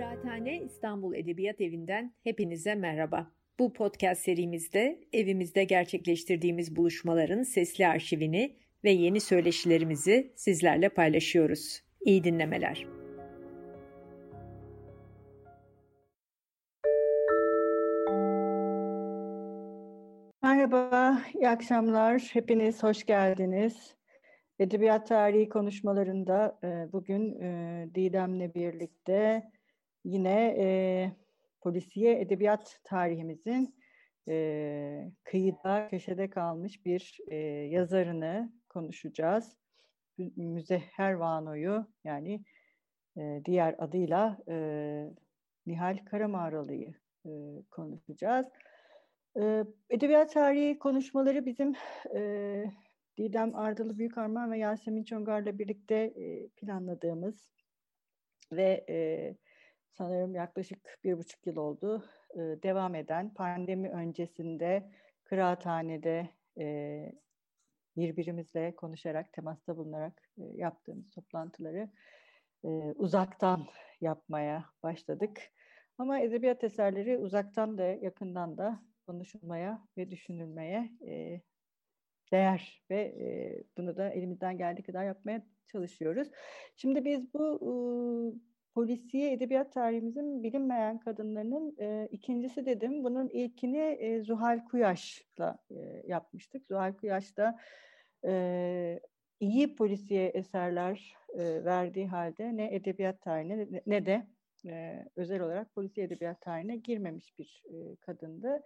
Kıraathane İstanbul Edebiyat Evi'nden hepinize merhaba. Bu podcast serimizde evimizde gerçekleştirdiğimiz buluşmaların sesli arşivini ve yeni söyleşilerimizi sizlerle paylaşıyoruz. İyi dinlemeler. Merhaba, iyi akşamlar. Hepiniz hoş geldiniz. Edebiyat tarihi konuşmalarında e, bugün e, Didem'le birlikte yine e, polisiye edebiyat tarihimizin e, kıyıda, köşede kalmış bir e, yazarını konuşacağız. Müzehher Vano'yu yani e, diğer adıyla e, Nihal Karamağralı'yı e, konuşacağız. E, edebiyat tarihi konuşmaları bizim e, Didem Ardalı Büyükarman ve Yasemin Çongar'la birlikte e, planladığımız ve e, sanırım yaklaşık bir buçuk yıl oldu e, devam eden pandemi öncesinde kıraathanede e, birbirimizle konuşarak, temasta bulunarak e, yaptığımız toplantıları e, uzaktan yapmaya başladık. Ama edebiyat eserleri uzaktan da yakından da konuşulmaya ve düşünülmeye e, değer ve e, bunu da elimizden geldiği kadar yapmaya çalışıyoruz. Şimdi biz bu e, polisiye edebiyat tarihimizin bilinmeyen kadınlarının e, ikincisi dedim. Bunun ilkini e, Zuhal Kuyaş'la e, yapmıştık. Zuhal Kuyaş da e, iyi polisiye eserler e, verdiği halde ne edebiyat tarihine ne, de e, özel olarak polisiye edebiyat tarihine girmemiş bir e, kadındı.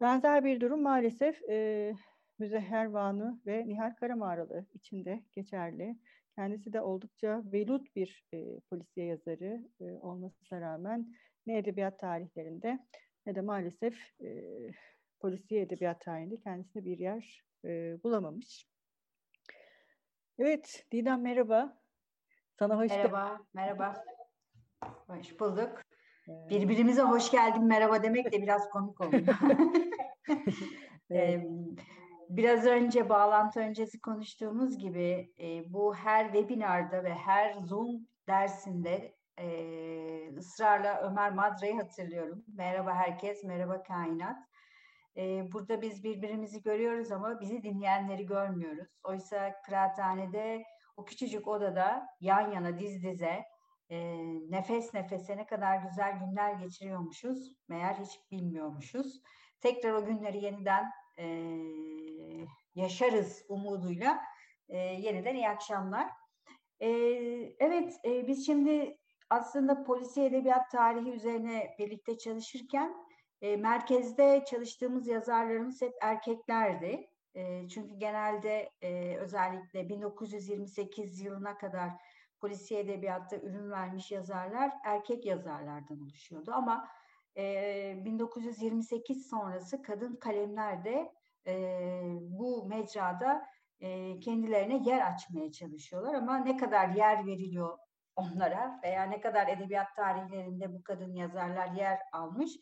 Benzer bir durum maalesef e, Müzehher Vanu ve Nihal Karamağralı içinde geçerli. Kendisi de oldukça velut bir e, polisiye yazarı e, olmasına rağmen ne edebiyat tarihlerinde ne de maalesef e, polisiye edebiyat tarihinde kendisine bir yer e, bulamamış. Evet, Didem merhaba. Sana hoş Merhaba, merhaba. Hoş bulduk. Birbirimize hoş geldin merhaba demek de biraz komik oluyor. evet. Biraz önce bağlantı öncesi konuştuğumuz gibi e, bu her webinarda ve her Zoom dersinde e, ısrarla Ömer Madra'yı hatırlıyorum. Merhaba herkes, merhaba kainat. E, burada biz birbirimizi görüyoruz ama bizi dinleyenleri görmüyoruz. Oysa kıraathanede o küçücük odada yan yana diz dize e, nefes nefese ne kadar güzel günler geçiriyormuşuz. Meğer hiç bilmiyormuşuz. Tekrar o günleri yeniden e, yaşarız umuduyla e, yeniden iyi akşamlar. E, evet e, biz şimdi aslında polisi edebiyat tarihi üzerine birlikte çalışırken e, merkezde çalıştığımız yazarlarımız hep erkeklerdi. E, çünkü genelde e, özellikle 1928 yılına kadar polisiye edebiyatta ürün vermiş yazarlar erkek yazarlardan oluşuyordu. Ama e, 1928 sonrası kadın kalemler de e, bu mecrada e, kendilerine yer açmaya çalışıyorlar. Ama ne kadar yer veriliyor onlara veya ne kadar edebiyat tarihlerinde bu kadın yazarlar yer almış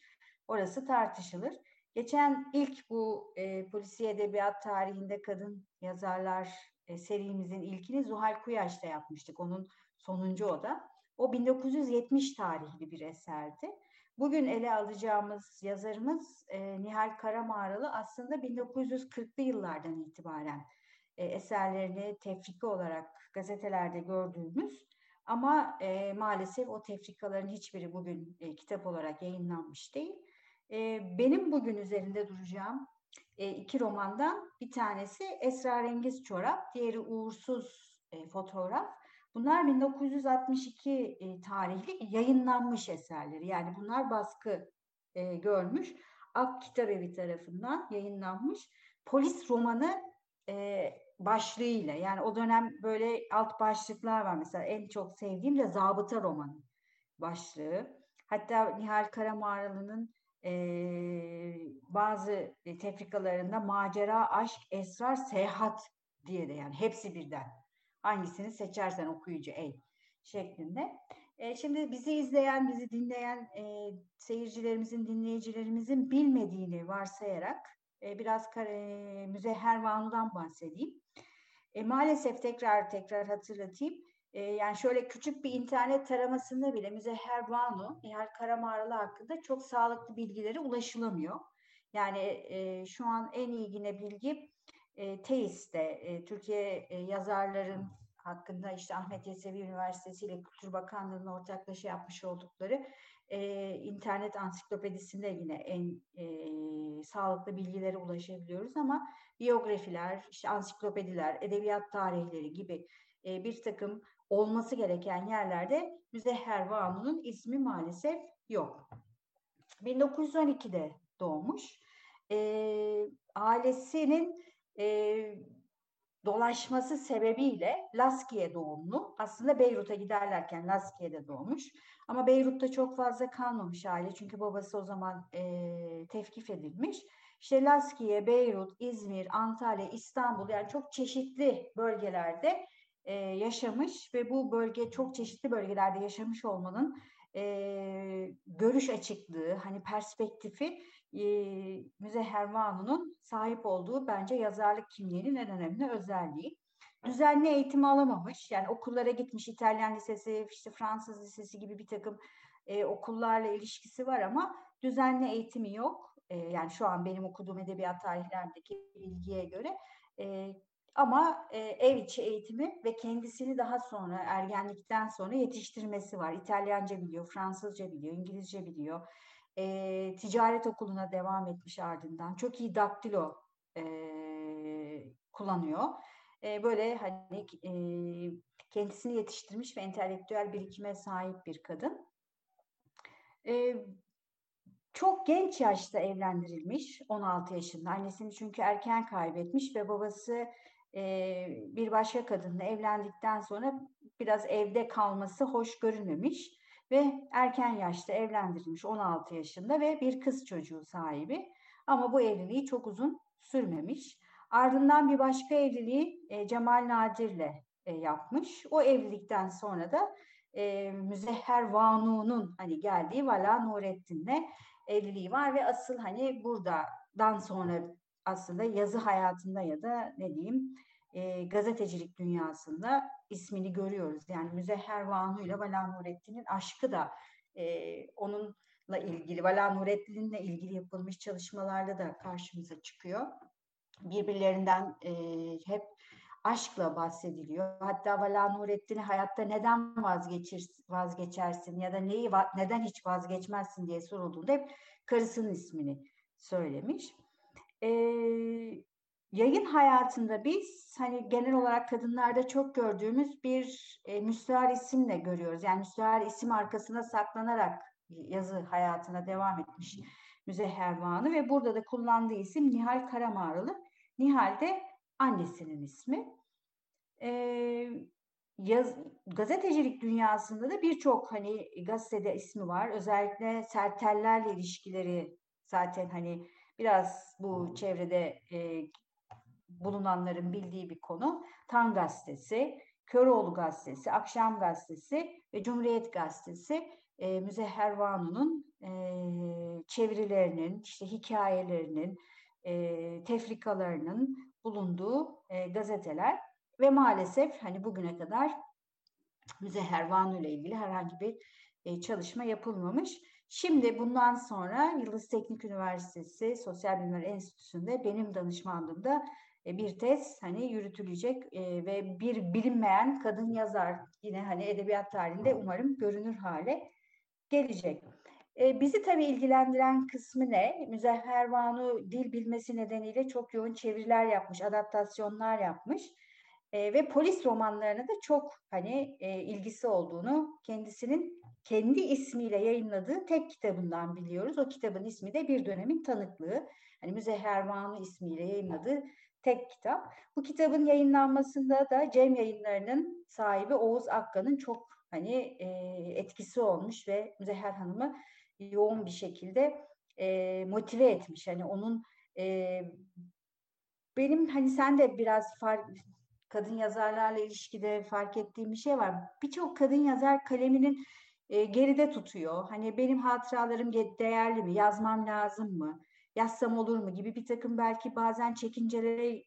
orası tartışılır. Geçen ilk bu e, polisiye edebiyat tarihinde kadın yazarlar e, serimizin ilkini Zuhal Kuyaş'ta yapmıştık. Onun sonuncu o da. O 1970 tarihli bir eserdi. Bugün ele alacağımız yazarımız e, Nihal Karamağralı aslında 1940'lı yıllardan itibaren e, eserlerini tefrika olarak gazetelerde gördüğümüz ama e, maalesef o tefrikaların hiçbiri bugün e, kitap olarak yayınlanmış değil. E, benim bugün üzerinde duracağım e, iki romandan bir tanesi Esrarengiz Çorap, diğeri Uğursuz e, Fotoğraf. Bunlar 1962 e, tarihli yayınlanmış eserleri. Yani bunlar baskı e, görmüş. Ak Kitap Evi tarafından yayınlanmış. Polis romanı e, başlığıyla. Yani o dönem böyle alt başlıklar var. Mesela en çok sevdiğim de Zabıta romanı başlığı. Hatta Nihal Karamağralı'nın e, bazı tefrikalarında macera, aşk, esrar, seyahat diye de yani hepsi birden Hangisini seçersen okuyucu ey şeklinde. E, şimdi bizi izleyen, bizi dinleyen e, seyircilerimizin, dinleyicilerimizin bilmediğini varsayarak e, biraz e, Müzehher Vanu'dan bahsedeyim. E, maalesef tekrar tekrar hatırlatayım. E, yani şöyle küçük bir internet taramasında bile Müzehher Banu, Nihal Karamağralı hakkında çok sağlıklı bilgileri ulaşılamıyor. Yani e, şu an en iyi yine bilgi e, TEİS'te, e, Türkiye e, yazarların hakkında işte Ahmet Yesevi Üniversitesi ile Kültür Bakanlığı'nın ortaklaşa yapmış oldukları e, internet ansiklopedisinde yine en e, sağlıklı bilgilere ulaşabiliyoruz ama biyografiler, işte ansiklopediler, edebiyat tarihleri gibi e, bir takım olması gereken yerlerde Müzehher Vanu'nun ismi maalesef yok. 1912'de doğmuş. E, ailesinin e, dolaşması sebebiyle Laskiye doğumlu. Aslında Beyrut'a giderlerken Laskiye'de doğmuş. Ama Beyrut'ta çok fazla kalmamış aile. Çünkü babası o zaman e, tevkif edilmiş. İşte Laskiye, Beyrut, İzmir, Antalya, İstanbul yani çok çeşitli bölgelerde e, yaşamış ve bu bölge çok çeşitli bölgelerde yaşamış olmanın e, görüş açıklığı, hani perspektifi e, Müzehher Vanu'nun sahip olduğu bence yazarlık kimliğinin en önemli özelliği. Düzenli eğitim alamamış, yani okullara gitmiş, İtalyan lisesi, işte Fransız lisesi gibi bir takım e, okullarla ilişkisi var ama düzenli eğitimi yok. E, yani şu an benim okuduğum edebiyat tarihlerindeki bilgiye göre e, ama e, ev içi eğitimi ve kendisini daha sonra ergenlikten sonra yetiştirmesi var. İtalyanca biliyor, Fransızca biliyor, İngilizce biliyor. E, ticaret okuluna devam etmiş ardından. Çok iyi daktilo e, kullanıyor. E, böyle hani e, kendisini yetiştirmiş ve entelektüel birikime sahip bir kadın. E, çok genç yaşta evlendirilmiş, 16 yaşında. Annesini çünkü erken kaybetmiş ve babası e, bir başka kadınla evlendikten sonra biraz evde kalması hoş görülmemiş ve erken yaşta evlendirilmiş 16 yaşında ve bir kız çocuğu sahibi. Ama bu evliliği çok uzun sürmemiş. Ardından bir başka evliliği e, Cemal Nadir'le e, yapmış. O evlilikten sonra da e, Müzehher Vanu'nun hani geldiği Vala Nurettin'le evliliği var ve asıl hani buradan sonra aslında yazı hayatında ya da ne diyeyim e, gazetecilik dünyasında ismini görüyoruz. Yani Müzehher Vanu ile Vala Nurettin'in aşkı da e, onunla ilgili, Vala Nurettin'le ilgili yapılmış çalışmalarda da karşımıza çıkıyor. Birbirlerinden e, hep aşkla bahsediliyor. Hatta Vala Nurettin'i hayatta neden vazgeçir, vazgeçersin ya da neyi neden hiç vazgeçmezsin diye sorulduğunda hep karısının ismini söylemiş. Ee, yayın hayatında biz hani genel olarak kadınlarda çok gördüğümüz bir e, müstahar isimle görüyoruz. Yani müstahar isim arkasına saklanarak yazı hayatına devam etmiş Müzehher Vanı ve burada da kullandığı isim Nihal Karamağralı. Nihal de annesinin ismi. Ee, yaz, gazetecilik dünyasında da birçok hani gazetede ismi var. Özellikle sertellerle ilişkileri zaten hani biraz bu çevrede e, bulunanların bildiği bir konu. Tan Gazetesi, Köroğlu Gazetesi, Akşam Gazetesi ve Cumhuriyet Gazetesi e, Müzehher Vanu'nun e, çevirilerinin, işte hikayelerinin, e, tefrikalarının bulunduğu e, gazeteler ve maalesef hani bugüne kadar Müzehher Vanu ile ilgili herhangi bir e, çalışma yapılmamış. Şimdi bundan sonra Yıldız Teknik Üniversitesi Sosyal Bilimler Enstitüsü'nde benim danışmanlığımda bir tez hani yürütülecek e, ve bir bilinmeyen kadın yazar yine hani edebiyat tarihinde umarım görünür hale gelecek. E, bizi tabii ilgilendiren kısmı ne? Müzehher Banu dil bilmesi nedeniyle çok yoğun çeviriler yapmış, adaptasyonlar yapmış. E, ve polis romanlarına da çok hani e, ilgisi olduğunu kendisinin kendi ismiyle yayınladığı tek kitabından biliyoruz. O kitabın ismi de Bir Dönemin Tanıklığı. Hani Müzehher Banu ismiyle yayınladığı tek kitap. Bu kitabın yayınlanmasında da Cem Yayınları'nın sahibi Oğuz Akkan'ın çok hani e, etkisi olmuş ve Müzehher Hanım'ı yoğun bir şekilde e, motive etmiş. Hani onun e, benim hani sen de biraz fark, kadın yazarlarla ilişkide fark ettiğim bir şey var. Birçok kadın yazar kaleminin e, geride tutuyor. Hani benim hatıralarım değerli mi? Yazmam lazım mı? Yazsam olur mu? Gibi bir takım belki bazen çekincelere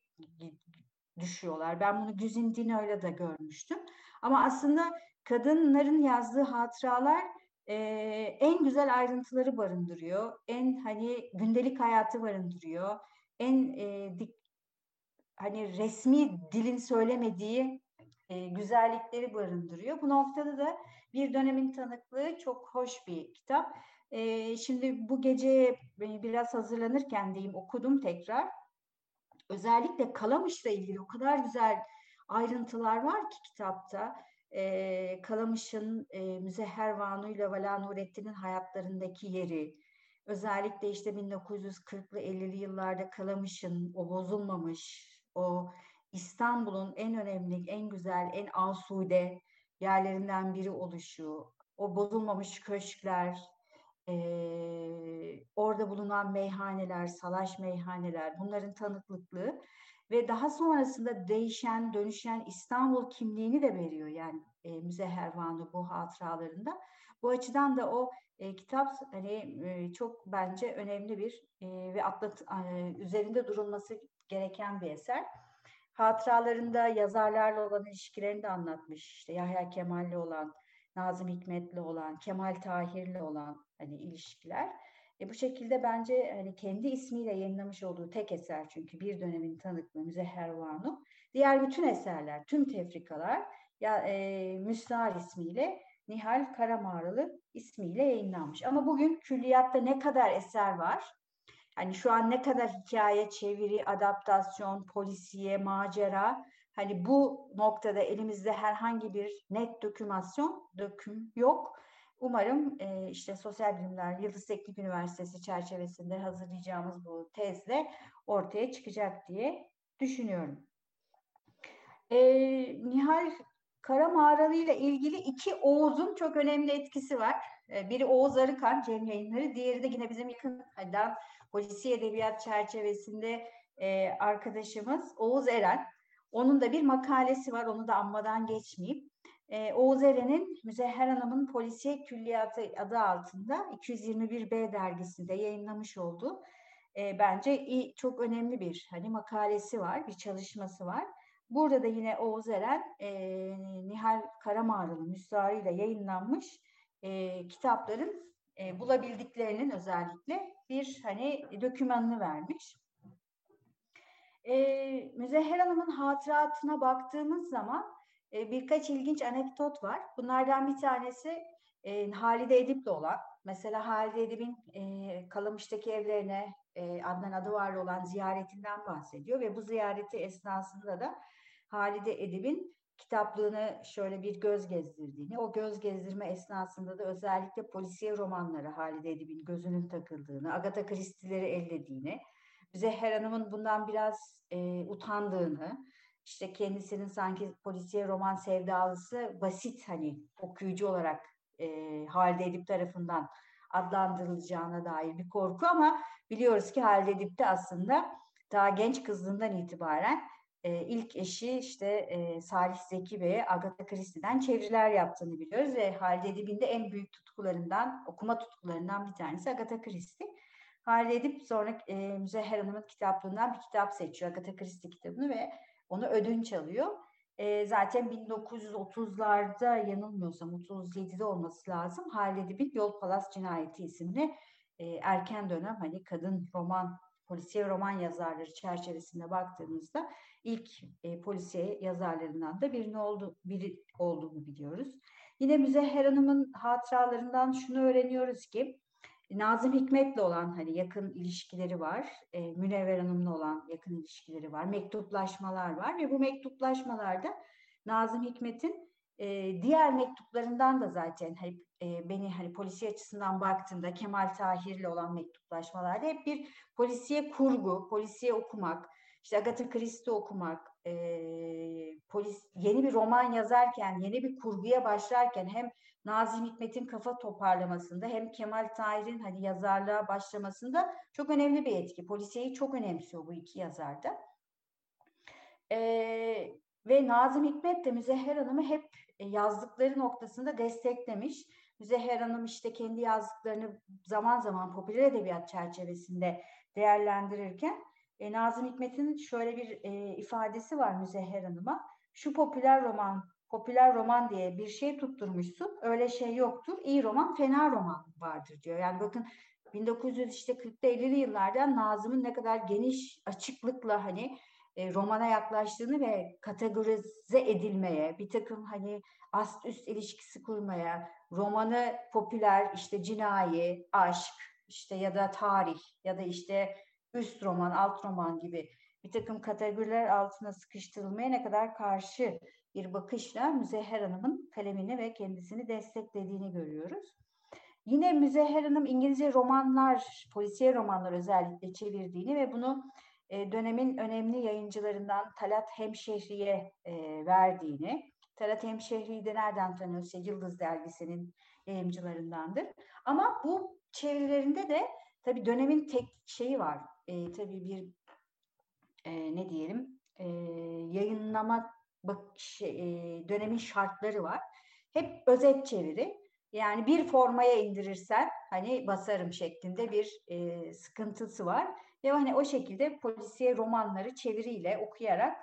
düşüyorlar. Ben bunu Güzin Dino'yla da görmüştüm. Ama aslında kadınların yazdığı hatıralar e, en güzel ayrıntıları barındırıyor. En hani gündelik hayatı barındırıyor. En e, dik, hani resmi dilin söylemediği e, güzellikleri barındırıyor. Bu noktada da bir dönemin tanıklığı çok hoş bir kitap. Şimdi bu gece biraz hazırlanırken diyeyim okudum tekrar. Özellikle Kalamış'la ilgili o kadar güzel ayrıntılar var ki kitapta. Kalamış'ın e, Müzehher Vanu ile Vala Nurettin'in hayatlarındaki yeri, özellikle işte 1940'lı 50'li yıllarda Kalamış'ın o bozulmamış, o İstanbul'un en önemli, en güzel, en asude yerlerinden biri oluşu, o bozulmamış köşkler, e, orada bulunan meyhaneler, salaş meyhaneler, bunların tanıklıklığı ve daha sonrasında değişen, dönüşen İstanbul kimliğini de veriyor yani e, Müzehher Vanlı bu hatıralarında. Bu açıdan da o e, kitap hani e, çok bence önemli bir e, ve atlat e, üzerinde durulması gereken bir eser. Hatıralarında yazarlarla olan ilişkilerini de anlatmış. İşte Yahya Kemal'le olan, Nazım Hikmet'le olan, Kemal Tahir'le olan hani ilişkiler. E bu şekilde bence hani kendi ismiyle yayınlamış olduğu tek eser çünkü bir dönemin tanıklığı Müzehher Vanu. Diğer bütün eserler, tüm tefrikalar ya e, Müstahar ismiyle Nihal Karamağralı ismiyle yayınlanmış. Ama bugün külliyatta ne kadar eser var? Hani şu an ne kadar hikaye, çeviri, adaptasyon, polisiye, macera hani bu noktada elimizde herhangi bir net dokümasyon, döküm yok. Umarım e, işte Sosyal Bilimler Yıldız Teknik Üniversitesi çerçevesinde hazırlayacağımız bu tezle ortaya çıkacak diye düşünüyorum. E, Nihal Karamağralı ile ilgili iki Oğuz'un çok önemli etkisi var. E, biri Oğuz Arıkan, Cem Yayınları, diğeri de yine bizim yakından polisi edebiyat çerçevesinde e, arkadaşımız Oğuz Eren. Onun da bir makalesi var, onu da anmadan geçmeyeyim. E, Oğuz Eren'in Müzehher Hanım'ın Polisiye Külliyatı adı altında 221B dergisinde yayınlamış olduğu e, bence iyi, çok önemli bir hani makalesi var, bir çalışması var. Burada da yine Oğuz Eren e, Nihal Karamağrılı müstahariyle yayınlanmış e, kitapların e, bulabildiklerinin özellikle bir hani dokümanını vermiş. E, Müzehher Hanım'ın hatıratına baktığımız zaman e, birkaç ilginç anekdot var. Bunlardan bir tanesi e, Halide Edip'le olan. Mesela Halide Edip'in e, Kalamış'taki evlerine e, Adnan Adıvar'la olan ziyaretinden bahsediyor ve bu ziyareti esnasında da Halide Edip'in kitaplığını şöyle bir göz gezdirdiğini, o göz gezdirme esnasında da özellikle polisiye romanları Halide Edip'in gözünün takıldığını, Agatha Christie'leri ellediğini, Zehra Hanım'ın bundan biraz e, utandığını, işte kendisinin sanki polisiye roman sevdalısı basit hani okuyucu olarak e, Halide Edip tarafından adlandırılacağına dair bir korku ama biliyoruz ki Halide Edip de aslında daha genç kızlığından itibaren e, ilk eşi işte e, Salih Zeki Bey'e Agatha Christie'den çeviriler yaptığını biliyoruz ve Halide Edip'in de en büyük tutkularından, okuma tutkularından bir tanesi Agatha Christie. Halide Edip sonra e, Müzehher Hanım'ın kitaplığından bir kitap seçiyor, Agatha Christie kitabını ve onu ödünç alıyor. E, zaten 1930'larda yanılmıyorsam 37'de olması lazım. Halide Edip'in Yol Palas Cinayeti isimli e, erken dönem hani kadın roman polisiye roman yazarları çerçevesinde baktığımızda ilk e, polisiye yazarlarından da birini oldu, biri olduğunu biliyoruz. Yine Müzehher Hanım'ın hatıralarından şunu öğreniyoruz ki Nazım Hikmet'le olan hani yakın ilişkileri var. E, Münevver Hanım'la olan yakın ilişkileri var. Mektuplaşmalar var ve bu mektuplaşmalarda Nazım Hikmet'in e, diğer mektuplarından da zaten hep e, beni hani polisiye açısından baktığımda Kemal Tahir'le olan mektuplaşmalarda hep bir polisiye kurgu, polisiye okumak, işte Agatha Christie okumak, e, polis yeni bir roman yazarken, yeni bir kurguya başlarken hem Nazım Hikmet'in kafa toparlamasında hem Kemal Tahir'in hani yazarlığa başlamasında çok önemli bir etki. Polisiyeyi çok önemsiyor bu iki yazarda. E, ve Nazım Hikmet de Müzehher Hanım'ı hep yazdıkları noktasında desteklemiş. Müzehher Hanım işte kendi yazdıklarını zaman zaman popüler edebiyat çerçevesinde değerlendirirken e, Nazım Hikmet'in şöyle bir e, ifadesi var Müzehher Hanım'a. Şu popüler roman popüler roman diye bir şey tutturmuşsun. Öyle şey yoktur. İyi roman, fena roman vardır diyor. Yani bakın 1940'lı 50'li yıllarda Nazım'ın ne kadar geniş açıklıkla hani e, romana yaklaştığını ve kategorize edilmeye, bir takım hani ast üst ilişkisi kurmaya, romanı popüler işte cinayi, aşk işte ya da tarih ya da işte üst roman, alt roman gibi bir takım kategoriler altına sıkıştırılmaya ne kadar karşı bir bakışla Müzehher Hanım'ın kalemini ve kendisini desteklediğini görüyoruz. Yine Müzehher Hanım İngilizce romanlar, polisiye romanlar özellikle çevirdiğini ve bunu e, dönemin önemli yayıncılarından Talat Hemşehri'ye e, verdiğini, Talat Hemşehri'yi de nereden tanıyorsa Yıldız Dergisi'nin yayıncılarındandır. Ama bu çevirilerinde de tabii dönemin tek şeyi var. E, tabii bir e, ne diyelim e, yayınlama bak, şey, e, dönemin şartları var. Hep özet çeviri. Yani bir formaya indirirsen hani basarım şeklinde bir e, sıkıntısı var. Ve hani o şekilde polisiye romanları çeviriyle okuyarak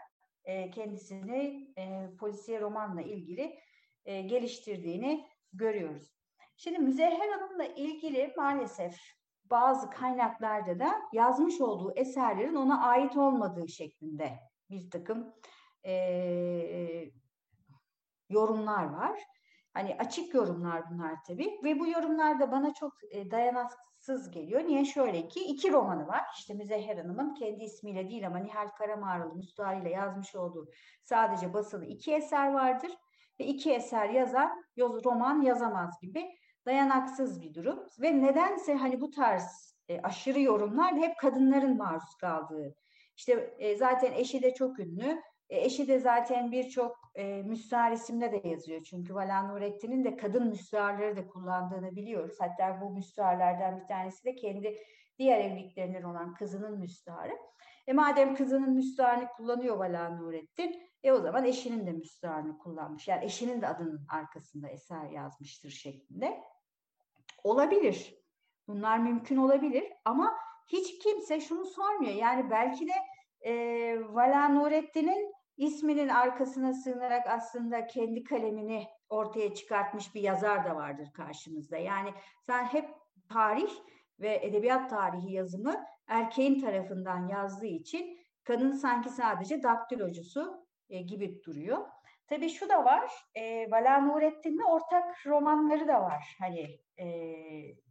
e, kendisini e, polisiye romanla ilgili e, geliştirdiğini görüyoruz. Şimdi Müzehher Hanım'la ilgili maalesef bazı kaynaklarda da yazmış olduğu eserlerin ona ait olmadığı şeklinde bir takım e, yorumlar var. Hani açık yorumlar bunlar tabii ve bu yorumlar da bana çok e, dayanaksız geliyor. Niye? Şöyle ki iki romanı var. İşte Müzehher Hanım'ın kendi ismiyle değil ama Nihal Karamağralı müstahıyla yazmış olduğu sadece basılı iki eser vardır. Ve iki eser yazan roman yazamaz gibi dayanaksız bir durum. Ve nedense hani bu tarz e, aşırı yorumlar hep kadınların maruz kaldığı. İşte e, zaten eşi de çok ünlü e, eşi de zaten birçok e, müstahar isimle de yazıyor. Çünkü Vala Nurettin'in de kadın müstaharları da kullandığını biliyoruz. Hatta bu müstaharlardan bir tanesi de kendi diğer evliliklerinden olan kızının müstaharı. E madem kızının müstaharını kullanıyor Vala Nurettin, e o zaman eşinin de müstaharını kullanmış. Yani eşinin de adının arkasında eser yazmıştır şeklinde. Olabilir. Bunlar mümkün olabilir ama hiç kimse şunu sormuyor. Yani belki de e, Vala Nurettin'in isminin arkasına sığınarak aslında kendi kalemini ortaya çıkartmış bir yazar da vardır karşımızda. Yani sen hep tarih ve edebiyat tarihi yazımı erkeğin tarafından yazdığı için kadın sanki sadece daktilocusu e, gibi duruyor. Tabii şu da var, e, Vala Nurettin'le ortak romanları da var. Hani e,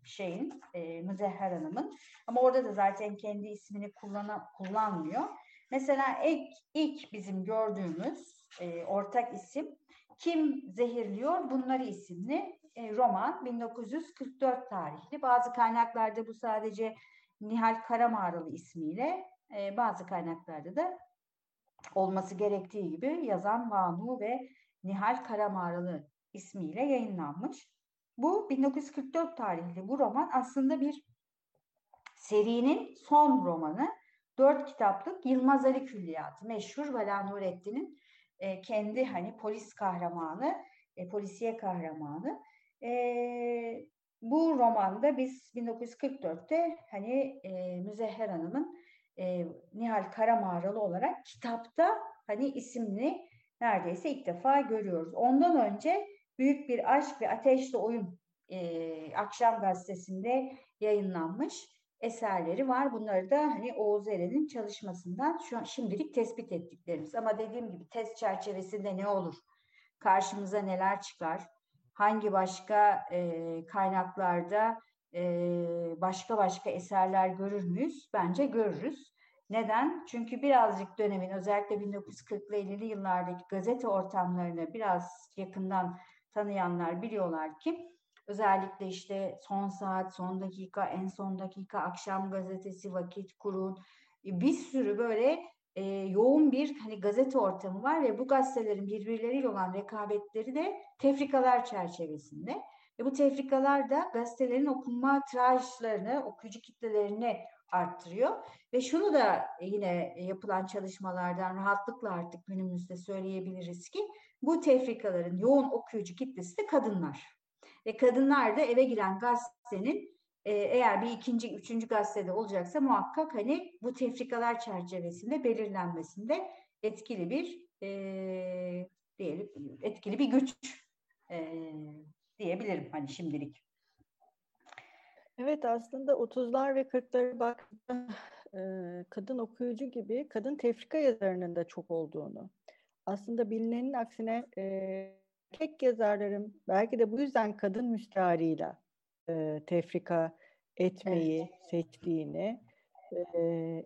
şeyin, e, Müzehher Hanım'ın. Ama orada da zaten kendi ismini kullana, kullanmıyor. Mesela ilk, ilk bizim gördüğümüz e, ortak isim Kim Zehirliyor Bunları isimli e, roman 1944 tarihli. Bazı kaynaklarda bu sadece Nihal Karamağralı ismiyle e, bazı kaynaklarda da olması gerektiği gibi yazan Vanu ve Nihal Karamağralı ismiyle yayınlanmış. Bu 1944 tarihli bu roman aslında bir serinin son romanı dört kitaplık Yılmaz Ali Külliyatı meşhur Vala Nurettin'in e, kendi hani polis kahramanı, e, polisiye kahramanı. E, bu romanda biz 1944'te hani e, Müzehher Hanım'ın e, Nihal Karamağralı olarak kitapta hani isimli neredeyse ilk defa görüyoruz. Ondan önce Büyük Bir Aşk ve Ateşli Oyun e, Akşam Gazetesi'nde yayınlanmış eserleri var. Bunları da hani Oğuz Eren'in çalışmasından şu an şimdilik tespit ettiklerimiz. Ama dediğim gibi test çerçevesinde ne olur? Karşımıza neler çıkar? Hangi başka e, kaynaklarda başka başka eserler görür müyüz? Bence görürüz. Neden? Çünkü birazcık dönemin özellikle 1940'lı 50'li yıllardaki gazete ortamlarını biraz yakından tanıyanlar biliyorlar ki Özellikle işte son saat, son dakika, en son dakika, akşam gazetesi, vakit kurun. E, bir sürü böyle e, yoğun bir hani gazete ortamı var ve bu gazetelerin birbirleriyle olan rekabetleri de tefrikalar çerçevesinde. Ve bu tefrikalar da gazetelerin okunma tirajlarını, okuyucu kitlelerini arttırıyor. Ve şunu da yine yapılan çalışmalardan rahatlıkla artık günümüzde söyleyebiliriz ki bu tefrikaların yoğun okuyucu kitlesi de kadınlar. Ve kadınlar da eve giren gazetenin e, eğer bir ikinci, üçüncü gazetede olacaksa muhakkak hani bu tefrikalar çerçevesinde belirlenmesinde etkili bir e, diyelim etkili bir güç e, diyebilirim hani şimdilik. Evet aslında 30'lar ve 40'lara baktığımda kadın okuyucu gibi kadın tefrika yazarının da çok olduğunu. Aslında bilinenin aksine tek yazarların belki de bu yüzden kadın müstahariyle tefrika etmeyi evet. seçtiğini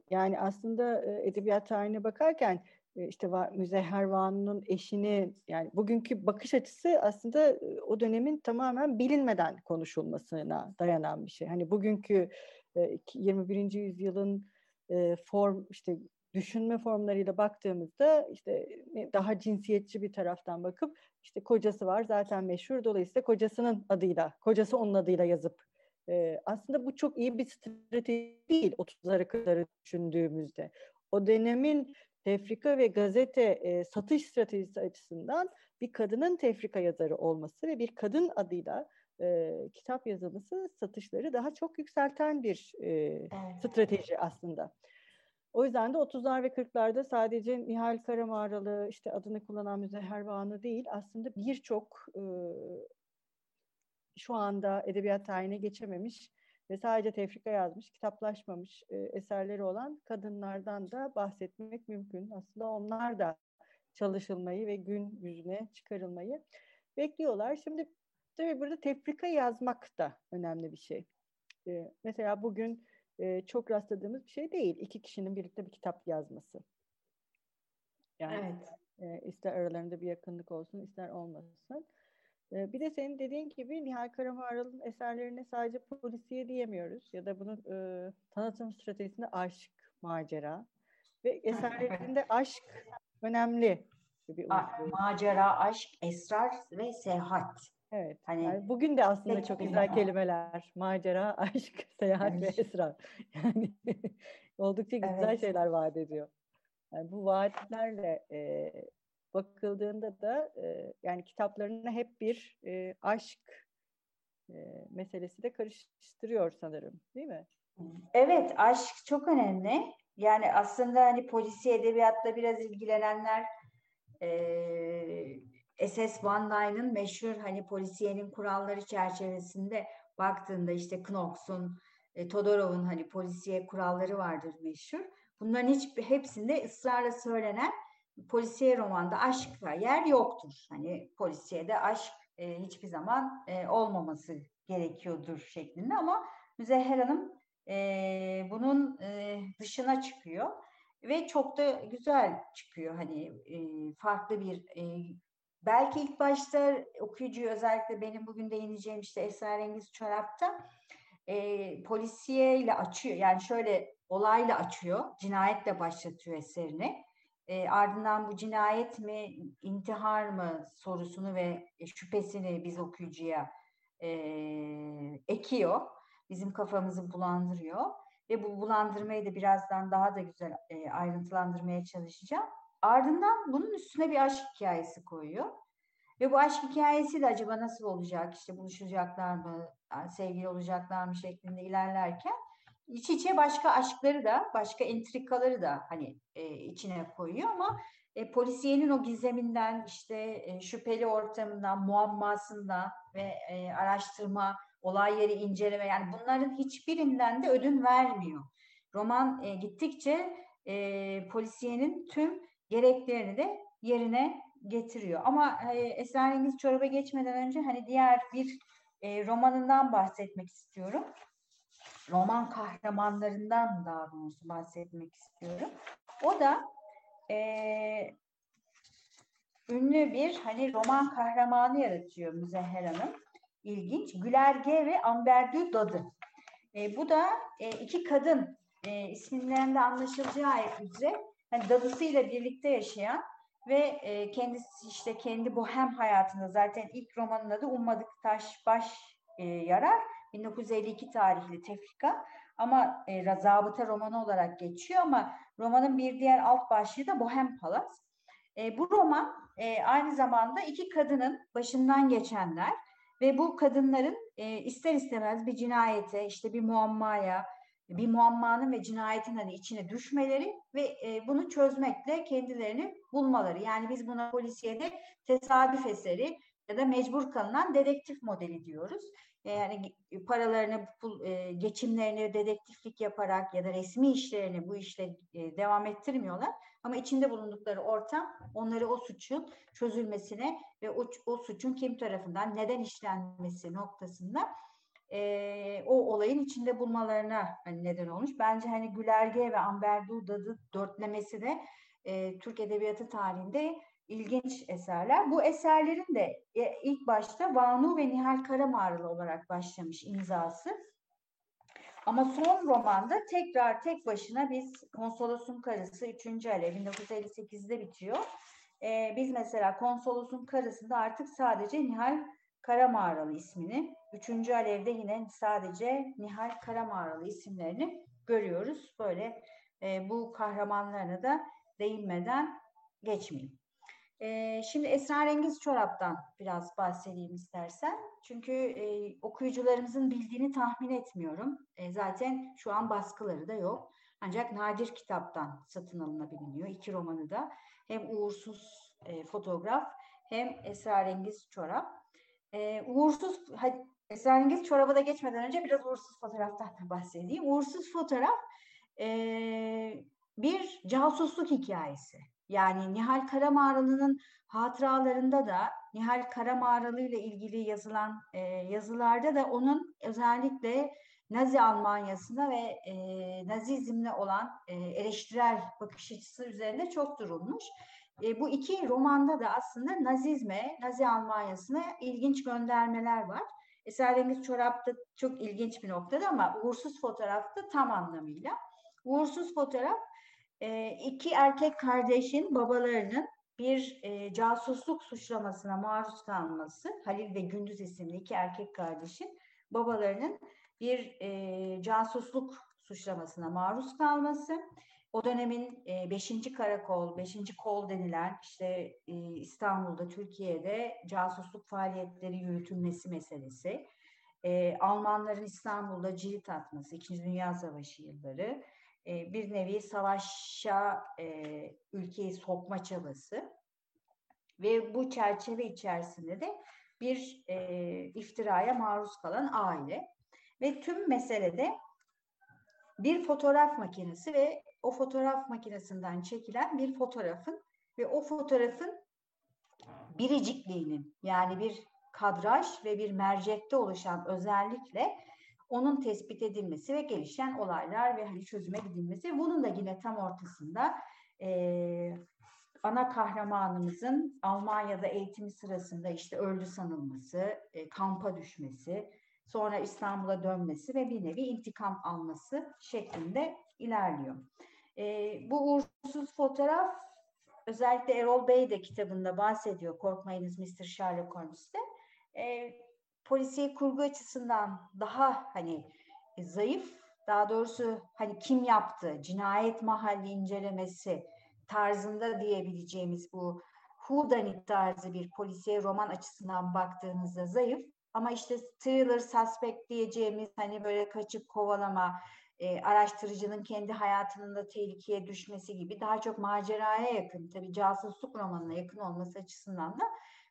yani aslında edebiyat tarihine bakarken işte Müzehher Vanu'nun eşini yani bugünkü bakış açısı aslında o dönemin tamamen bilinmeden konuşulmasına dayanan bir şey. Hani bugünkü 21. yüzyılın form işte düşünme formlarıyla baktığımızda işte daha cinsiyetçi bir taraftan bakıp işte kocası var zaten meşhur dolayısıyla kocasının adıyla kocası onun adıyla yazıp aslında bu çok iyi bir strateji değil 30'ları 40'ları düşündüğümüzde. O dönemin tefrika ve gazete e, satış stratejisi açısından bir kadının tefrika yazarı olması ve bir kadın adıyla e, kitap yazılması satışları daha çok yükselten bir e, strateji aslında. O yüzden de 30'lar ve 40'larda sadece Nihal Karamağralı işte adını kullanan Müzehher Vanı değil aslında birçok e, şu anda edebiyat tarihine geçememiş ve sadece tefrika yazmış, kitaplaşmamış e, eserleri olan kadınlardan da bahsetmek mümkün. Aslında onlar da çalışılmayı ve gün yüzüne çıkarılmayı bekliyorlar. Şimdi tabii burada tefrika yazmak da önemli bir şey. E, mesela bugün e, çok rastladığımız bir şey değil. İki kişinin birlikte bir kitap yazması. Yani evet. e, ister aralarında bir yakınlık olsun, ister olmasın. Bir de senin dediğin gibi Nihal Karamaral'ın eserlerine sadece polisiye diyemiyoruz ya da bunun e, tanıtım stratejisinde aşk, macera ve eserlerinde aşk önemli bir Macera, aşk, esrar ve seyahat. Evet. Hani yani bugün de aslında çok güzel kelimeler. Macera, aşk, seyahat evet. ve esrar. Yani oldukça güzel evet. şeyler vaat ediyor. Yani bu vaatlerle e, bakıldığında da e, yani kitaplarına hep bir e, aşk e, meselesi de karıştırıyor sanırım değil mi? Evet aşk çok önemli. Yani aslında hani polisi edebiyatla biraz ilgilenenler SS Van Dyne'ın meşhur hani polisiyenin kuralları çerçevesinde baktığında işte Knox'un, Todorov'un hani polisiye kuralları vardır meşhur. Bunların hiç hepsinde ısrarla söylenen polisiye romanda aşkla yer yoktur. Hani polisiyede aşk e, hiçbir zaman e, olmaması gerekiyordur şeklinde ama Müzehher Hanım e, bunun e, dışına çıkıyor ve çok da güzel çıkıyor. Hani e, farklı bir e, belki ilk başta okuyucuyu özellikle benim bugün değineceğim işte Esrarengiz Çorap'ta e, polisiye ile açıyor. Yani şöyle olayla açıyor cinayetle başlatıyor eserini e, ardından bu cinayet mi, intihar mı sorusunu ve şüphesini biz okuyucuya e, ekiyor. Bizim kafamızı bulandırıyor. Ve bu bulandırmayı da birazdan daha da güzel e, ayrıntılandırmaya çalışacağım. Ardından bunun üstüne bir aşk hikayesi koyuyor. Ve bu aşk hikayesi de acaba nasıl olacak, işte buluşacaklar mı, sevgili olacaklar mı şeklinde ilerlerken iç içe başka aşkları da, başka entrikaları da hani e, içine koyuyor ama e, polisiyenin o gizeminden, işte e, şüpheli ortamından, muammasından ve e, araştırma, olay yeri inceleme yani bunların hiçbirinden de ödün vermiyor. Roman e, gittikçe e, polisiyenin tüm gereklerini de yerine getiriyor. Ama e, Esrarengiz Çorab'a geçmeden önce hani diğer bir e, romanından bahsetmek istiyorum roman kahramanlarından daha doğrusu bahsetmek istiyorum. O da e, ünlü bir hani roman kahramanı yaratıyor Müzehher Hanım. İlginç. Gülerge ve Amberdü Dadı. E, bu da e, iki kadın e, isminden de anlaşılacağı üzere hani dadısıyla birlikte yaşayan ve e, kendisi işte kendi bohem hayatında zaten ilk romanın adı Ummadık Taş Baş e, Yarar 1952 tarihli Tefrika ama e, zabıta romanı olarak geçiyor ama romanın bir diğer alt başlığı da Bohem Palas. E, bu roman e, aynı zamanda iki kadının başından geçenler ve bu kadınların e, ister istemez bir cinayete, işte bir muammaya, bir muammanın ve cinayetin hani içine düşmeleri ve e, bunu çözmekle kendilerini bulmaları. Yani biz buna polisiyede tesadüf eseri ya da mecbur kalınan dedektif modeli diyoruz. E, yani paralarını, pul, e, geçimlerini dedektiflik yaparak ya da resmi işlerini bu işle e, devam ettirmiyorlar. Ama içinde bulundukları ortam onları o suçun çözülmesine ve o, o suçun kim tarafından neden işlenmesi noktasında e, o olayın içinde bulmalarına hani neden olmuş. Bence hani Gülerge ve Amber Dudad'ı dörtlemesi de e, Türk Edebiyatı tarihinde ilginç eserler. Bu eserlerin de e, ilk başta Banu ve Nihal Karamağrılı olarak başlamış imzası. Ama son romanda tekrar tek başına biz Konsolosun Karısı 3. Alev 1958'de bitiyor. Ee, biz mesela Konsolosun Karısı'nda artık sadece Nihal Karamağralı ismini, 3. Alev'de yine sadece Nihal Karamağralı isimlerini görüyoruz. Böyle e, bu kahramanlarına da değinmeden geçmeyeyim. E, şimdi Esrarengiz Çorap'tan biraz bahsedeyim istersen. Çünkü e, okuyucularımızın bildiğini tahmin etmiyorum. E, zaten şu an baskıları da yok. Ancak nadir kitaptan satın alınabiliyor. İki romanı da. Hem Uğursuz e, Fotoğraf hem Esrarengiz Çorap. E, uğursuz, Esrarengiz Çorap'a da geçmeden önce biraz Uğursuz Fotoğraf'tan da bahsedeyim. Uğursuz Fotoğraf e, bir casusluk hikayesi. Yani Nihal Karamağralı'nın hatıralarında da Nihal Karamağralı ile ilgili yazılan e, yazılarda da onun özellikle Nazi Almanyası'na ve e, Nazizmle olan e, eleştirel bakış açısı üzerinde çok durulmuş. E, bu iki romanda da aslında Nazizme, Nazi Almanyası'na ilginç göndermeler var. Esarengiz Çorap'ta çok ilginç bir noktada ama Uğursuz Fotoğraf'ta tam anlamıyla. Uğursuz Fotoğraf e, iki erkek kardeşin babalarının bir e, casusluk suçlamasına maruz kalması, Halil ve Gündüz isimli iki erkek kardeşin babalarının bir e, casusluk suçlamasına maruz kalması, o dönemin 5. E, karakol, 5. kol denilen işte e, İstanbul'da, Türkiye'de casusluk faaliyetleri yürütülmesi meselesi, e, Almanların İstanbul'da cirit atması, İkinci Dünya Savaşı yılları, e, bir nevi savaşa e, ülkeyi sokma çabası ve bu çerçeve içerisinde de bir e, iftiraya maruz kalan aile ve tüm meselede bir fotoğraf makinesi ve o fotoğraf makinesinden çekilen bir fotoğrafın ve o fotoğrafın biricikliğinin yani bir kadraj ve bir mercekte oluşan özellikle onun tespit edilmesi ve gelişen olaylar ve hani çözüme gidilmesi. Bunun da yine tam ortasında e, ana kahramanımızın Almanya'da eğitimi sırasında işte öldü sanılması, e, kampa düşmesi, sonra İstanbul'a dönmesi ve bir nevi intikam alması şeklinde ilerliyor. E, bu uğursuz fotoğraf özellikle Erol Bey de kitabında bahsediyor Korkmayınız Mr. Sherlock Holmes'te. E, polisiye kurgu açısından daha hani zayıf, daha doğrusu hani kim yaptı, cinayet mahalli incelemesi tarzında diyebileceğimiz bu whodunit tarzı bir polisiye roman açısından baktığınızda zayıf. Ama işte thriller suspect diyeceğimiz hani böyle kaçıp kovalama, e, araştırıcının kendi hayatının da tehlikeye düşmesi gibi daha çok maceraya yakın, tabii casusluk romanına yakın olması açısından da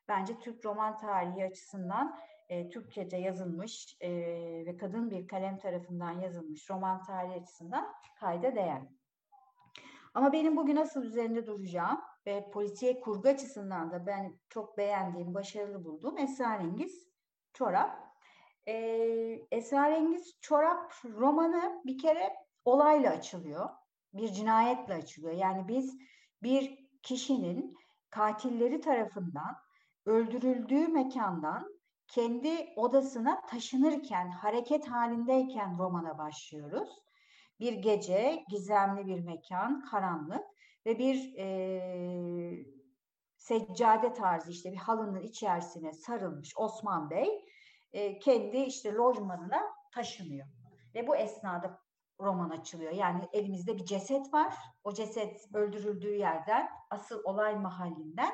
bence Türk roman tarihi açısından e, Türkçece yazılmış e, ve kadın bir kalem tarafından yazılmış roman tarihi açısından kayda değer. Ama benim bugün asıl üzerinde duracağım ve polisiye kurgu açısından da ben çok beğendiğim, başarılı bulduğum Esrarengiz Çorap. Ee, Esrarengiz Çorap romanı bir kere olayla açılıyor. Bir cinayetle açılıyor. Yani biz bir kişinin katilleri tarafından öldürüldüğü mekandan kendi odasına taşınırken, hareket halindeyken romana başlıyoruz. Bir gece, gizemli bir mekan, karanlık ve bir e, seccade tarzı işte bir halının içerisine sarılmış Osman Bey e, kendi işte lojmanına taşınıyor. Ve bu esnada roman açılıyor. Yani elimizde bir ceset var. O ceset öldürüldüğü yerden, asıl olay mahallinden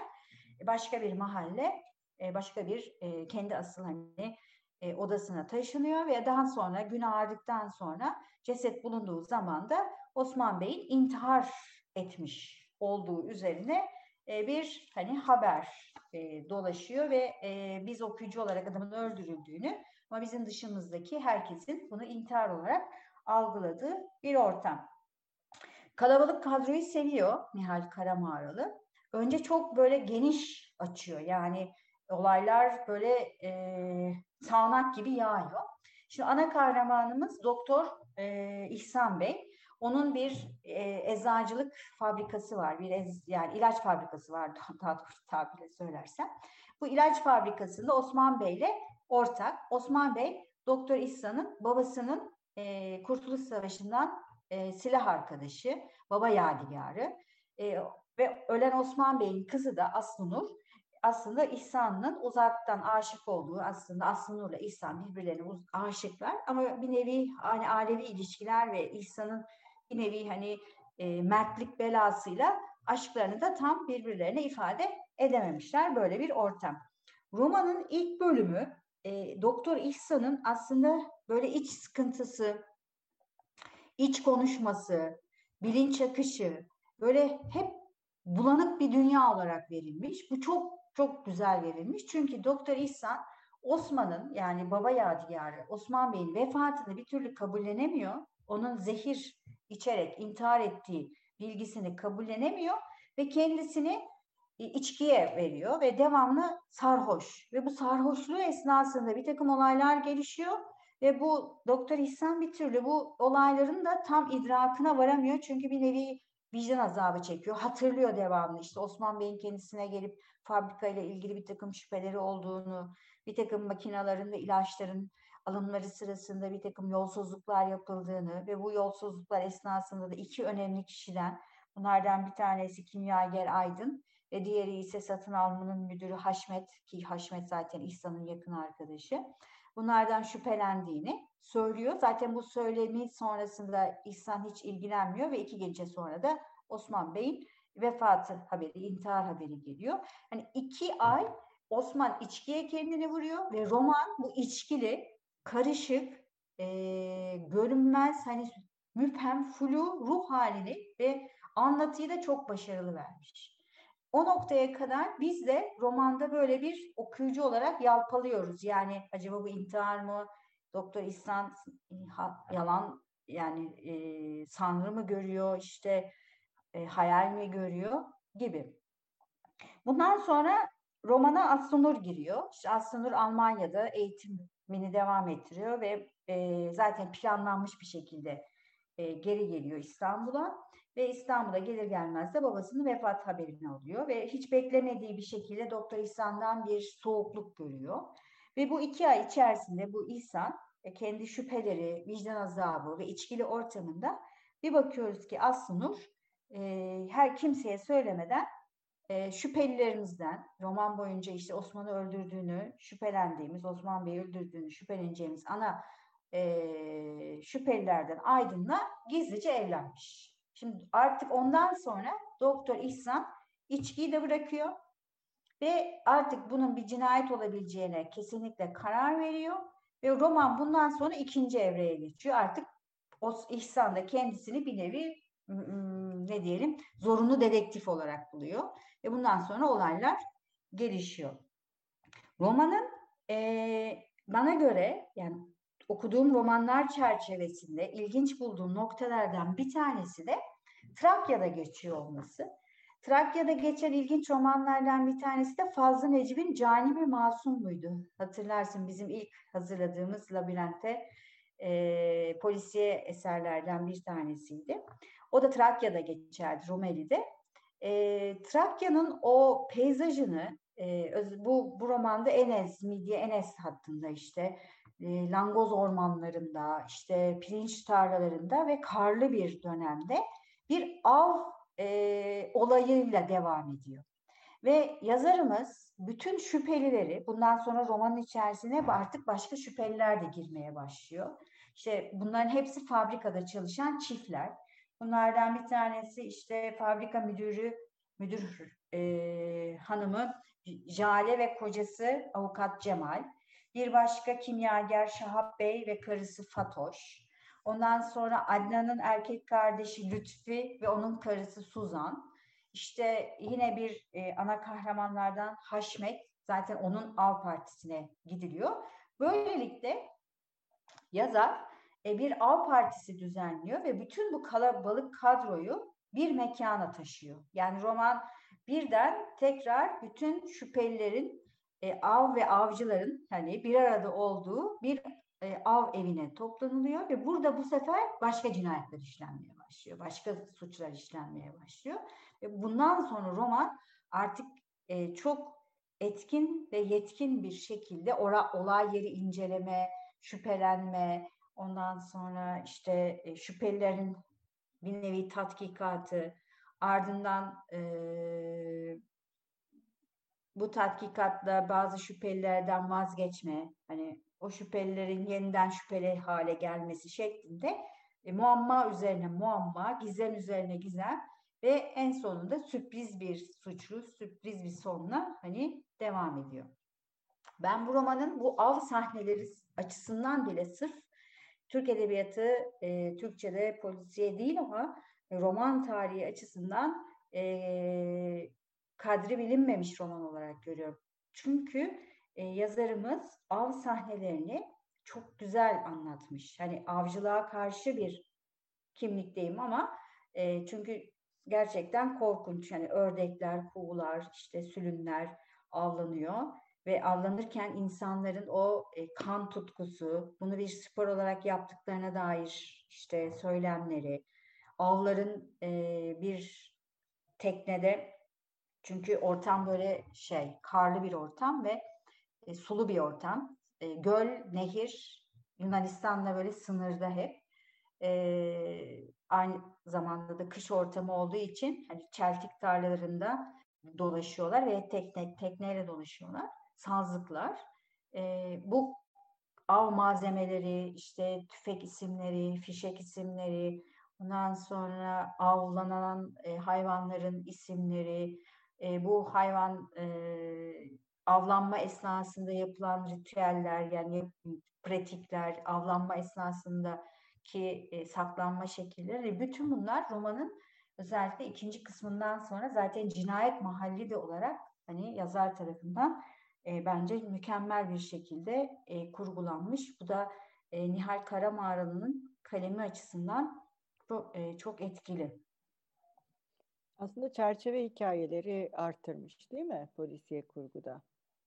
başka bir mahalle, e, başka bir e, kendi asıl hani e, odasına taşınıyor ve daha sonra gün ağardıktan sonra ceset bulunduğu zaman da Osman Bey'in intihar etmiş olduğu üzerine bir hani haber dolaşıyor ve biz okuyucu olarak adamın öldürüldüğünü ama bizim dışımızdaki herkesin bunu intihar olarak algıladığı bir ortam. Kalabalık kadroyu seviyor Nihal Karamağralı. Önce çok böyle geniş açıyor. Yani olaylar böyle e, sağanak gibi yağıyor. Şimdi ana kahramanımız Doktor e, İhsan Bey. Onun bir e, eczacılık fabrikası var. Bir ez, yani ilaç fabrikası var daha doğrusu tabirle söylersem. Bu ilaç fabrikasında Osman Bey ile ortak. Osman Bey Doktor İhsan'ın babasının e, Kurtuluş Savaşı'ndan e, silah arkadaşı, baba yadigarı. E, ve ölen Osman Bey'in kızı da Aslı aslında İhsan'ın uzaktan aşık olduğu aslında Aslı Nur'la İhsan birbirlerine aşıklar ama bir nevi hani ailevi ilişkiler ve İhsan'ın bir nevi hani e, mertlik belasıyla aşklarını da tam birbirlerine ifade edememişler. Böyle bir ortam. Romanın ilk bölümü e, Doktor İhsan'ın aslında böyle iç sıkıntısı, iç konuşması, bilinç akışı böyle hep bulanık bir dünya olarak verilmiş. Bu çok çok güzel verilmiş. Çünkü Doktor İhsan Osman'ın yani baba yadigarı Osman Bey'in vefatını bir türlü kabullenemiyor. Onun zehir içerek intihar ettiği bilgisini kabullenemiyor ve kendisini e, içkiye veriyor ve devamlı sarhoş. Ve bu sarhoşluğu esnasında bir takım olaylar gelişiyor ve bu Doktor İhsan bir türlü bu olayların da tam idrakına varamıyor. Çünkü bir nevi vicdan azabı çekiyor. Hatırlıyor devamlı işte Osman Bey'in kendisine gelip fabrika ile ilgili bir takım şüpheleri olduğunu, bir takım makinaların ve ilaçların alımları sırasında bir takım yolsuzluklar yapıldığını ve bu yolsuzluklar esnasında da iki önemli kişiden bunlardan bir tanesi kimyager Aydın ve diğeri ise satın almanın müdürü Haşmet ki Haşmet zaten İhsan'ın yakın arkadaşı. Bunlardan şüphelendiğini söylüyor. Zaten bu söylemi sonrasında İhsan hiç ilgilenmiyor ve iki gece sonra da Osman Bey'in vefatı haberi, intihar haberi geliyor. Hani iki ay Osman içkiye kendini vuruyor ve roman bu içkili, karışık, e, görünmez, hani müphem, flu ruh halini ve anlatıyı da çok başarılı vermiş. O noktaya kadar biz de romanda böyle bir okuyucu olarak yalpalıyoruz. Yani acaba bu intihar mı? Doktor İhsan yalan yani e, sanrı mı görüyor? işte e, hayal mi görüyor gibi. Bundan sonra romana Aslanur giriyor. İşte Aslanur Almanya'da eğitimini devam ettiriyor ve e, zaten planlanmış bir şekilde e, geri geliyor İstanbul'a ve İstanbul'a gelir gelmez de babasının vefat haberini alıyor ve hiç beklemediği bir şekilde Doktor İhsan'dan bir soğukluk görüyor. Ve bu iki ay içerisinde bu İhsan e, kendi şüpheleri, vicdan azabı ve içkili ortamında bir bakıyoruz ki Aslı e, her kimseye söylemeden e, şüphelilerimizden roman boyunca işte Osman'ı öldürdüğünü şüphelendiğimiz, Osman Bey'i öldürdüğünü şüpheleneceğimiz ana e, şüphelilerden Aydın'la gizlice evlenmiş. Şimdi artık ondan sonra Doktor İhsan içkiyi de bırakıyor ve artık bunun bir cinayet olabileceğine kesinlikle karar veriyor ve roman bundan sonra ikinci evreye geçiyor. Artık o İhsan da kendisini bir nevi ne diyelim zorunlu dedektif olarak buluyor ve bundan sonra olaylar gelişiyor. Romanın e, bana göre yani okuduğum romanlar çerçevesinde ilginç bulduğum noktalardan bir tanesi de Trakya'da geçiyor olması. Trakya'da geçen ilginç romanlardan bir tanesi de Fazlı Necip'in Cani bir Masum muydu? Hatırlarsın bizim ilk hazırladığımız Labirent'te e, polisiye eserlerden bir tanesiydi. O da Trakya'da geçerdi, Rumeli'de. E, Trakya'nın o peyzajını e, bu, bu romanda Enes, Midye Enes hattında işte e, Langoz ormanlarında, işte pirinç tarlalarında ve karlı bir dönemde bir av e, olayıyla devam ediyor. Ve yazarımız bütün şüphelileri bundan sonra romanın içerisine artık başka şüpheliler de girmeye başlıyor. İşte bunların hepsi fabrikada çalışan çiftler. Bunlardan bir tanesi işte fabrika müdürü, müdür e, hanımı Jale ve kocası avukat Cemal. Bir başka kimyager Şahap Bey ve karısı Fatoş. Ondan sonra Adnan'ın erkek kardeşi Lütfi ve onun karısı Suzan. İşte yine bir e, ana kahramanlardan Haşmet zaten onun av partisine gidiliyor. Böylelikle yazar e, bir av partisi düzenliyor ve bütün bu kalabalık kadroyu bir mekana taşıyor. Yani roman birden tekrar bütün şüphelilerin e, av ve avcıların hani bir arada olduğu bir e, av evine toplanılıyor ve burada bu sefer başka cinayetler işlenmeye başlıyor. Başka suçlar işlenmeye başlıyor. Ve bundan sonra roman artık e, çok etkin ve yetkin bir şekilde ora, olay yeri inceleme, şüphelenme, ondan sonra işte e, şüphelilerin bir nevi tatkikatı, ardından e, bu tatkikatla bazı şüphelilerden vazgeçme, hani o şüphelilerin yeniden şüpheli hale gelmesi şeklinde e, muamma üzerine muamma, gizem üzerine gizem ve en sonunda sürpriz bir suçlu, sürpriz bir sonla hani devam ediyor. Ben bu romanın bu av sahneleri açısından bile sırf Türk Edebiyatı e, Türkçe'de polisiye değil ama roman tarihi açısından e, kadri bilinmemiş roman olarak görüyorum. Çünkü e, yazarımız av sahnelerini çok güzel anlatmış. Hani avcılığa karşı bir kimlikteyim ama e, çünkü gerçekten korkunç. Yani ördekler, kuğular, işte sülünler avlanıyor ve avlanırken insanların o e, kan tutkusu, bunu bir spor olarak yaptıklarına dair işte söylemleri, avların e, bir teknede çünkü ortam böyle şey karlı bir ortam ve e, sulu bir ortam. E, göl, nehir Yunanistan'la böyle sınırda hep. E, aynı zamanda da kış ortamı olduğu için hani çeltik tarlalarında dolaşıyorlar ve tekne tekneyle dolaşıyorlar. Sazlıklar. E, bu av malzemeleri, işte tüfek isimleri, fişek isimleri, ondan sonra avlanan e, hayvanların isimleri, e, bu hayvan e, avlanma esnasında yapılan ritüeller yani pratikler, avlanma esnasındaki e, saklanma şekilleri bütün bunlar romanın özellikle ikinci kısmından sonra zaten cinayet mahalli de olarak hani yazar tarafından e, bence mükemmel bir şekilde e, kurgulanmış. Bu da e, Nihal Karamağralı'nın kalemi açısından çok, e, çok etkili. Aslında çerçeve hikayeleri artırmış değil mi polisiye kurguda?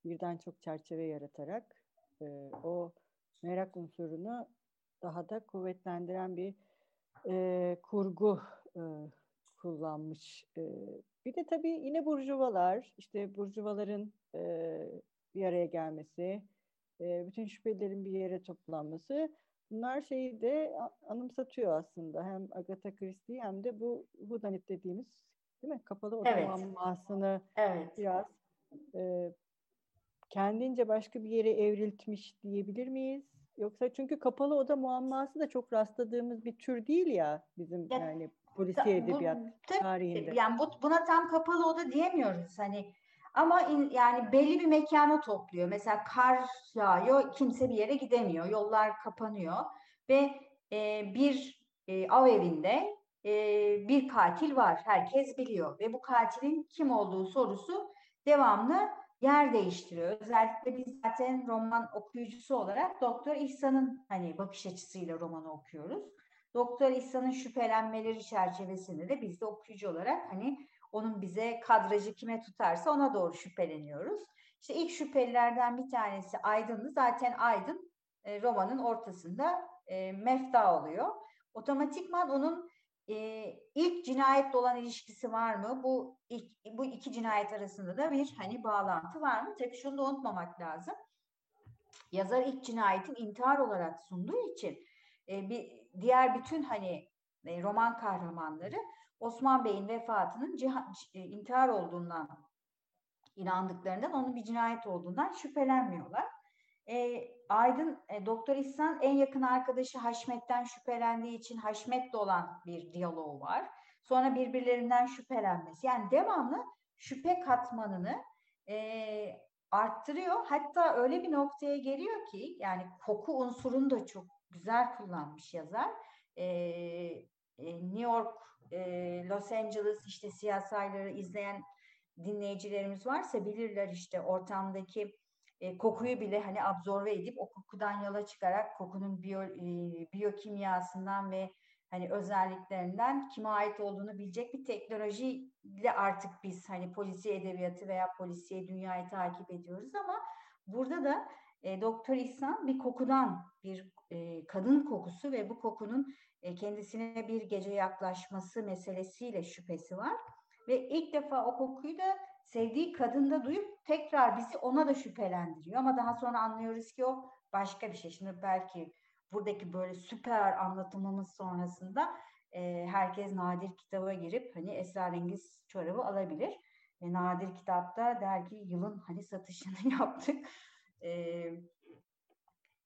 Birden çok çerçeve yaratarak e, o merak unsurunu daha da kuvvetlendiren bir e, kurgu e, kullanmış. E, bir de tabii yine burjuvalar, işte burjuvaların e, bir araya gelmesi, e, bütün şüphelerin bir yere toplanması bunlar şeyi de anımsatıyor aslında. Hem Agatha Christie hem de bu Whodunit dediğimiz değil mi? Kapalı oda evet. evet. biraz e, kendince başka bir yere evriltmiş diyebilir miyiz? Yoksa çünkü kapalı oda muamması da çok rastladığımız bir tür değil ya bizim ya, yani polisiye edebiyat bu, tarihinde. Yani bu, buna tam kapalı oda diyemiyoruz hani ama in, yani belli bir mekana topluyor. Mesela kar yağıyor, kimse bir yere gidemiyor, yollar kapanıyor ve e, bir e, av evinde e, bir katil var. Herkes biliyor ve bu katilin kim olduğu sorusu devamlı yer değiştiriyor. Özellikle biz zaten roman okuyucusu olarak Doktor İhsan'ın hani bakış açısıyla romanı okuyoruz. Doktor İhsan'ın şüphelenmeleri çerçevesinde de biz de okuyucu olarak hani onun bize kadrajı kime tutarsa ona doğru şüpheleniyoruz. İşte ilk şüphelilerden bir tanesi Aydın'dı. Zaten Aydın e, romanın ortasında e, mefta oluyor. Otomatikman onun e, ilk cinayetle olan ilişkisi var mı? Bu ilk, bu iki cinayet arasında da bir hani bağlantı var mı? Tabii şunu da unutmamak lazım. Yazar ilk cinayetin intihar olarak sunduğu için e, bir diğer bütün hani e, roman kahramanları Osman Bey'in vefatının ciha, e, intihar olduğundan inandıklarından onun bir cinayet olduğundan şüphelenmiyorlar. E, Aydın, e, Doktor İhsan en yakın arkadaşı Haşmet'ten şüphelendiği için Haşmet'le olan bir diyaloğu var. Sonra birbirlerinden şüphelenmesi. Yani devamlı şüphe katmanını e, arttırıyor. Hatta öyle bir noktaya geliyor ki yani koku unsurunu da çok güzel kullanmış yazar. E, e, New York, e, Los Angeles işte siyasayları izleyen dinleyicilerimiz varsa bilirler işte ortamdaki e, kokuyu bile hani absorbe edip o kokudan yola çıkarak kokunun biyo, e, biyokimyasından ve hani özelliklerinden kime ait olduğunu bilecek bir teknolojiyle artık biz hani polisiye edebiyatı veya polisiye dünyayı takip ediyoruz. Ama burada da e, Doktor İhsan bir kokudan bir e, kadın kokusu ve bu kokunun e, kendisine bir gece yaklaşması meselesiyle şüphesi var. Ve ilk defa o kokuyu da sevdiği kadında duyup tekrar bizi ona da şüphelendiriyor ama daha sonra anlıyoruz ki o başka bir şey. Şimdi belki buradaki böyle süper anlatımımız sonrasında e, herkes nadir kitaba girip hani esrarengiz çorabı alabilir. E, nadir kitapta der ki yılın hani satışını yaptık. E,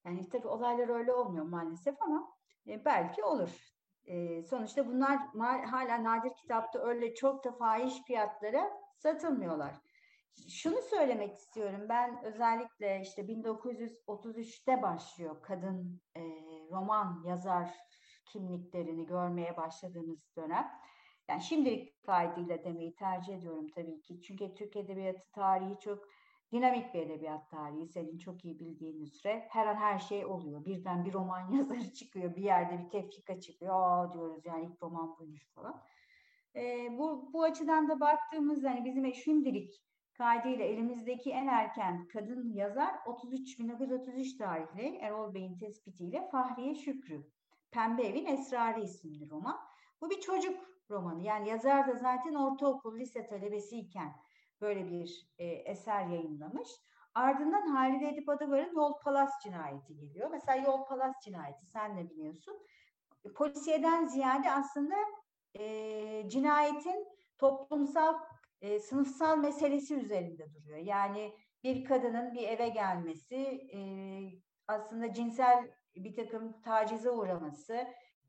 yani tabii olaylar öyle olmuyor maalesef ama e, belki olur. E, sonuçta bunlar hala nadir kitapta öyle çok da fahiş fiyatlara satılmıyorlar. Şunu söylemek istiyorum. Ben özellikle işte 1933'te başlıyor kadın e, roman yazar kimliklerini görmeye başladığımız dönem. Yani şimdilik kaydıyla demeyi tercih ediyorum tabii ki. Çünkü Türk Edebiyatı tarihi çok dinamik bir edebiyat tarihi. Senin çok iyi bildiğin üzere her an her şey oluyor. Birden bir roman yazarı çıkıyor, bir yerde bir tefrika çıkıyor. Aa diyoruz yani ilk roman buymuş falan. E, bu, bu açıdan da baktığımızda hani bizim şimdilik kaydıyla elimizdeki en erken kadın yazar 33 1933 tarihli Erol Bey'in tespitiyle Fahriye Şükrü. Pembe Evin Esrarı isimli roman. Bu bir çocuk romanı. Yani yazar da zaten ortaokul, lise talebesiyken böyle bir e, eser yayınlamış. Ardından Halide Edip Adıvar'ın Yol Palas cinayeti geliyor. Mesela Yol Palas cinayeti sen de biliyorsun. Polisiyeden ziyade aslında e, cinayetin toplumsal e, sınıfsal meselesi üzerinde duruyor. Yani bir kadının bir eve gelmesi, e, aslında cinsel bir takım tacize uğraması,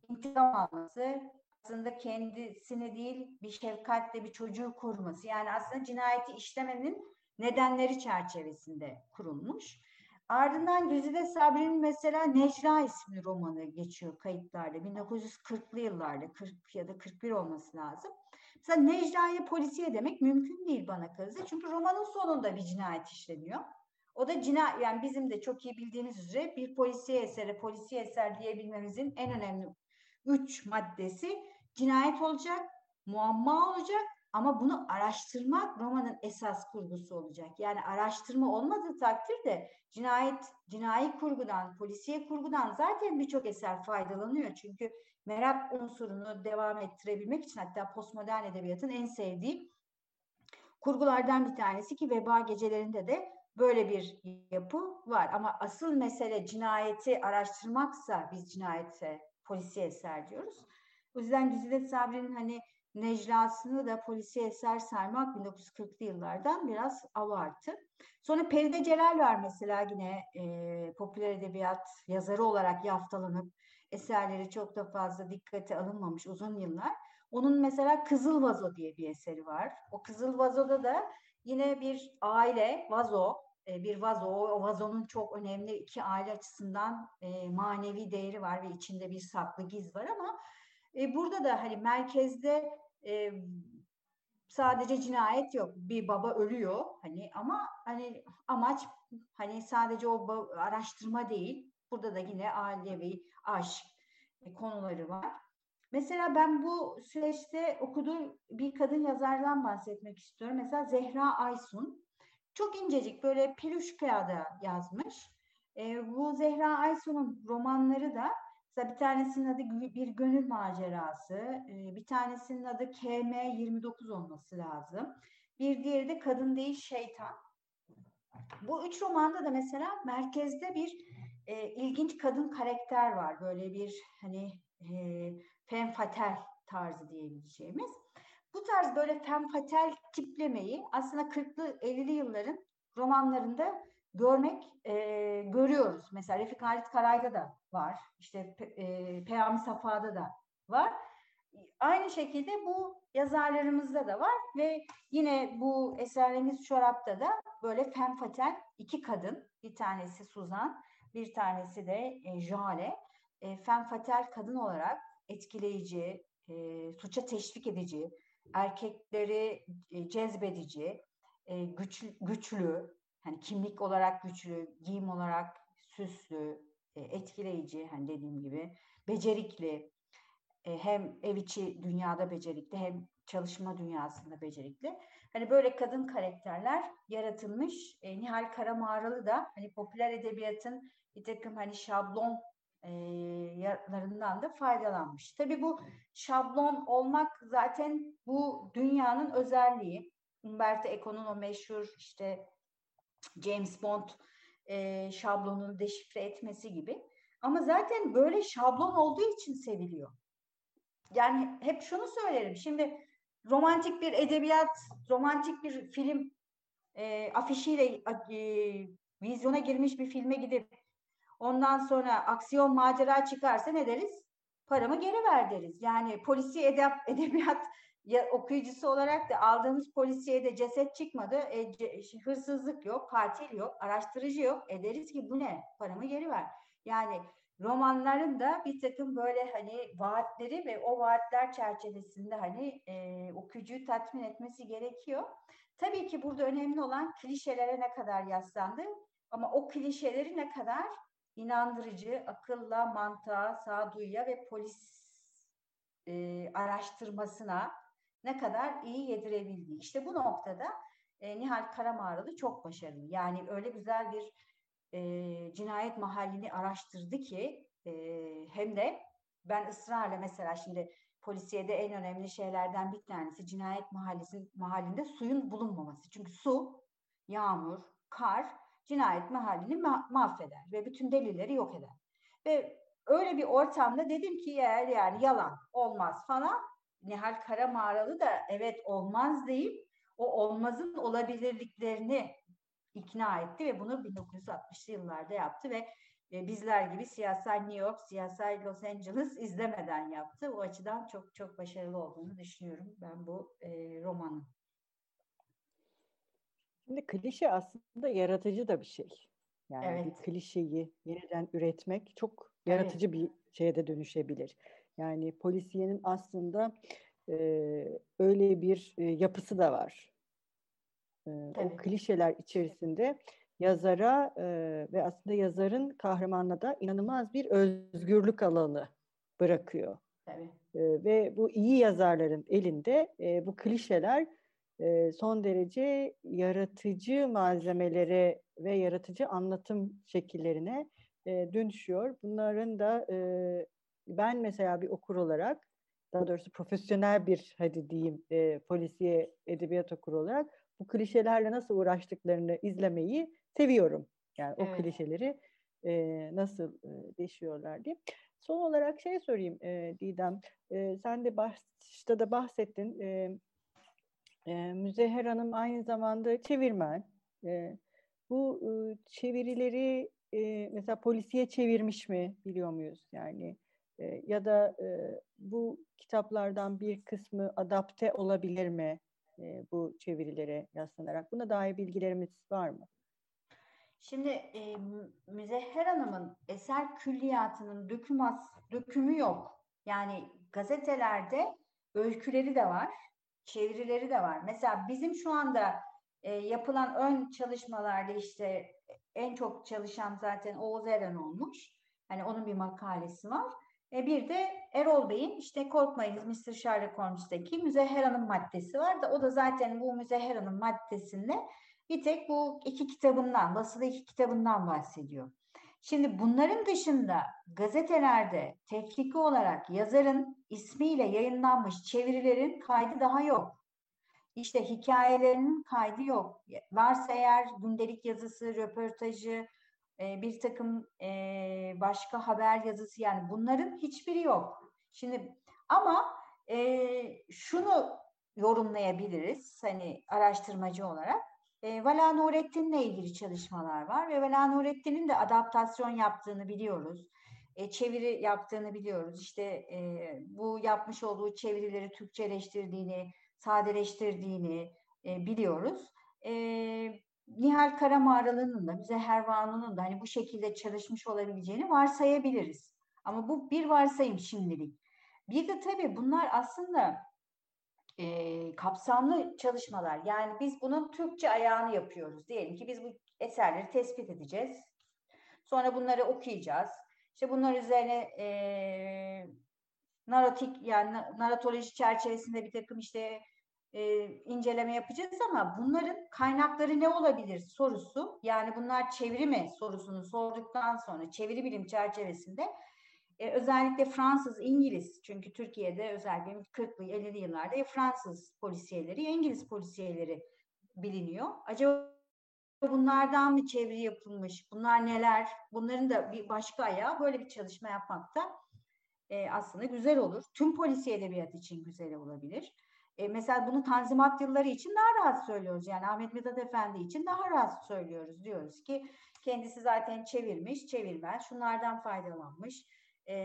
intikam alması, aslında kendisini değil bir şefkatle bir çocuğu koruması. Yani aslında cinayeti işlemenin nedenleri çerçevesinde kurulmuş. Ardından Güzide Sabri'nin mesela Necla isimli romanı geçiyor kayıtlarda. 1940'lı yıllarda, 40 ya da 41 olması lazım. Mesela Necla'ya polisiye demek mümkün değil bana kalırsa. Çünkü romanın sonunda bir cinayet işleniyor. O da cinayet, yani bizim de çok iyi bildiğiniz üzere bir polisiye esere, polisiye eser diyebilmemizin en önemli üç maddesi cinayet olacak, muamma olacak ama bunu araştırmak romanın esas kurgusu olacak. Yani araştırma olmadığı takdirde cinayet, cinayi kurgudan, polisiye kurgudan zaten birçok eser faydalanıyor. Çünkü merak unsurunu devam ettirebilmek için hatta postmodern edebiyatın en sevdiği kurgulardan bir tanesi ki Veba Gecelerinde de böyle bir yapı var. Ama asıl mesele cinayeti araştırmaksa biz cinayete polisiye eser diyoruz. O yüzden Güzide Sabri'nin hani Necla'sını da polisiye eser saymak 1940'lı yıllardan biraz avartı. Sonra Peride Celal var mesela yine e, popüler edebiyat yazarı olarak yaftalanıp eserleri çok da fazla dikkate alınmamış uzun yıllar. Onun mesela Kızıl Vazo diye bir eseri var. O Kızıl Vazo'da da yine bir aile, vazo, e, bir vazo. O vazonun çok önemli iki aile açısından e, manevi değeri var ve içinde bir saklı giz var ama e, burada da hani merkezde e, sadece cinayet yok. Bir baba ölüyor hani ama hani amaç hani sadece o araştırma değil. Burada da yine ailevi aşk e, konuları var. Mesela ben bu süreçte okuduğum bir kadın yazardan bahsetmek istiyorum. Mesela Zehra Aysun. Çok incecik böyle piluş kağıda yazmış. E, bu Zehra Aysun'un romanları da Mesela bir tanesinin adı Bir Gönül Macerası, e, bir tanesinin adı KM29 olması lazım. Bir diğeri de Kadın Değil Şeytan. Bu üç romanda da mesela merkezde bir e, ilginç kadın karakter var. Böyle bir hani e, femme fatale tarzı diyebileceğimiz. Bu tarz böyle femme fatale tiplemeyi aslında 40'lı 50'li yılların romanlarında görmek, e, görüyoruz. Mesela Refik Halit Karay'da da var. İşte e, Peyami Safa'da da var. aynı şekilde bu yazarlarımızda da var ve yine bu Esrarengiz Çorap'ta da böyle fenfatel iki kadın, bir tanesi Suzan, bir tanesi de e, Jale, e, fenfatel kadın olarak etkileyici, e, suça teşvik edici, erkekleri e, cezbedici, e, güç, güçlü, hani kimlik olarak güçlü, giyim olarak süslü, etkileyici, hani dediğim gibi, becerikli, e, hem ev içi dünyada becerikli hem çalışma dünyasında becerikli. Hani böyle kadın karakterler yaratılmış. E, Nihal Karamağralı da hani popüler edebiyatın bir takım hani şablon e, yarlarından da faydalanmış. Tabii bu şablon olmak zaten bu dünyanın özelliği. Umberto Eco'nun o meşhur işte James Bond e, şablonunu deşifre etmesi gibi. Ama zaten böyle şablon olduğu için seviliyor. Yani hep şunu söylerim. Şimdi romantik bir edebiyat, romantik bir film e, afişiyle e, vizyona girmiş bir filme gidip ondan sonra aksiyon macera çıkarsa ne deriz? Paramı geri ver deriz. Yani polisi edeb edebiyat ya, okuyucusu olarak da aldığımız polisiye de ceset çıkmadı. E, ce, hırsızlık yok, katil yok, araştırıcı yok. E deriz ki bu ne? Paramı geri ver. Yani romanların da bir takım böyle hani vaatleri ve o vaatler çerçevesinde hani e, okuyucuyu tatmin etmesi gerekiyor. Tabii ki burada önemli olan klişelere ne kadar yaslandı ama o klişeleri ne kadar inandırıcı, akılla, mantığa, sağduyuya ve polis e, araştırmasına ne kadar iyi yedirebildiği. İşte bu noktada e, Nihal Karamağralı çok başarılı. Yani öyle güzel bir e, cinayet mahallini araştırdı ki e, hem de ben ısrarla mesela şimdi polisiyede en önemli şeylerden bir tanesi cinayet mahallesi mahallinde suyun bulunmaması. Çünkü su, yağmur, kar cinayet mahallini ma- mahveder ve bütün delilleri yok eder. Ve öyle bir ortamda dedim ki eğer yani yalan olmaz falan Nihal Karamağralı da evet olmaz deyip o olmazın olabilirliklerini ikna etti ve bunu 1960'lı yıllarda yaptı ve e, bizler gibi siyasal New York, siyasal Los Angeles izlemeden yaptı. O açıdan çok çok başarılı olduğunu düşünüyorum ben bu e, romanın. Şimdi klişe aslında yaratıcı da bir şey. Yani evet. bir klişeyi yeniden üretmek çok yaratıcı evet. bir şeye de dönüşebilir. Yani polisiyenin aslında e, öyle bir e, yapısı da var. E, o klişeler içerisinde yazara e, ve aslında yazarın kahramanına da inanılmaz bir özgürlük alanı bırakıyor. Tabii. E, ve bu iyi yazarların elinde e, bu klişeler e, son derece yaratıcı malzemelere ve yaratıcı anlatım şekillerine e, dönüşüyor. Bunların da e, ben mesela bir okur olarak daha doğrusu profesyonel bir hadi diyeyim e, polisiye edebiyat okuru olarak bu klişelerle nasıl uğraştıklarını izlemeyi seviyorum. Yani evet. o klişeleri e, nasıl e, deşiyorlar diye. Son olarak şey sorayım e, Didem. E, sen de başta da bahsettin. E, e, Müzeher Hanım aynı zamanda çevirmen. E, bu e, çevirileri e, mesela polisiye çevirmiş mi biliyor muyuz? Yani e, ya da e, bu kitaplardan bir kısmı adapte olabilir mi e, bu çevirilere yaslanarak? Buna dair bilgilerimiz var mı? Şimdi e, Müzehher Hanım'ın eser külliyatının dökümas, dökümü yok. Yani gazetelerde öyküleri de var, çevirileri de var. Mesela bizim şu anda e, yapılan ön çalışmalarda işte en çok çalışan zaten Oğuz Eren olmuş. Hani onun bir makalesi var. E bir de Erol Bey'in işte Korkmayınız Mr. Sherlock Holmes'teki Müzehher Hanım maddesi var da o da zaten bu Müzehher Hanım maddesinde bir tek bu iki kitabından, basılı iki kitabından bahsediyor. Şimdi bunların dışında gazetelerde tefriki olarak yazarın ismiyle yayınlanmış çevirilerin kaydı daha yok. İşte hikayelerinin kaydı yok. Varsa eğer gündelik yazısı, röportajı, e, bir takım e, başka haber yazısı yani bunların hiçbiri yok. Şimdi ama e, şunu yorumlayabiliriz hani araştırmacı olarak. E, Vala Nurettin'le ilgili çalışmalar var ve Vala Nurettin'in de adaptasyon yaptığını biliyoruz. e, çeviri yaptığını biliyoruz. İşte e, bu yapmış olduğu çevirileri Türkçeleştirdiğini, sadeleştirdiğini e, biliyoruz. E, Nihal Karamağralı'nın da, Müzehher Vanu'nun da hani bu şekilde çalışmış olabileceğini varsayabiliriz. Ama bu bir varsayım şimdilik. Bir de tabii bunlar aslında e, kapsamlı çalışmalar. Yani biz bunun Türkçe ayağını yapıyoruz. Diyelim ki biz bu eserleri tespit edeceğiz. Sonra bunları okuyacağız. İşte bunlar üzerine e, narotik yani naratoloji çerçevesinde bir takım işte e, inceleme yapacağız ama bunların kaynakları ne olabilir sorusu yani bunlar çeviri mi sorusunu sorduktan sonra çeviri bilim çerçevesinde e, özellikle Fransız, İngiliz çünkü Türkiye'de özellikle 40'lı 50'li yıllarda ya Fransız polisiyeleri İngiliz polisiyeleri biliniyor. Acaba bunlardan mı çeviri yapılmış? Bunlar neler? Bunların da bir başka ayağı böyle bir çalışma yapmakta e, aslında güzel olur. Tüm polisiye edebiyat için güzel olabilir. E, mesela bunu Tanzimat yılları için daha rahat söylüyoruz. Yani Ahmet Mithat Efendi için daha rahat söylüyoruz. Diyoruz ki kendisi zaten çevirmiş, çevirmez. Şunlardan faydalanmış. E,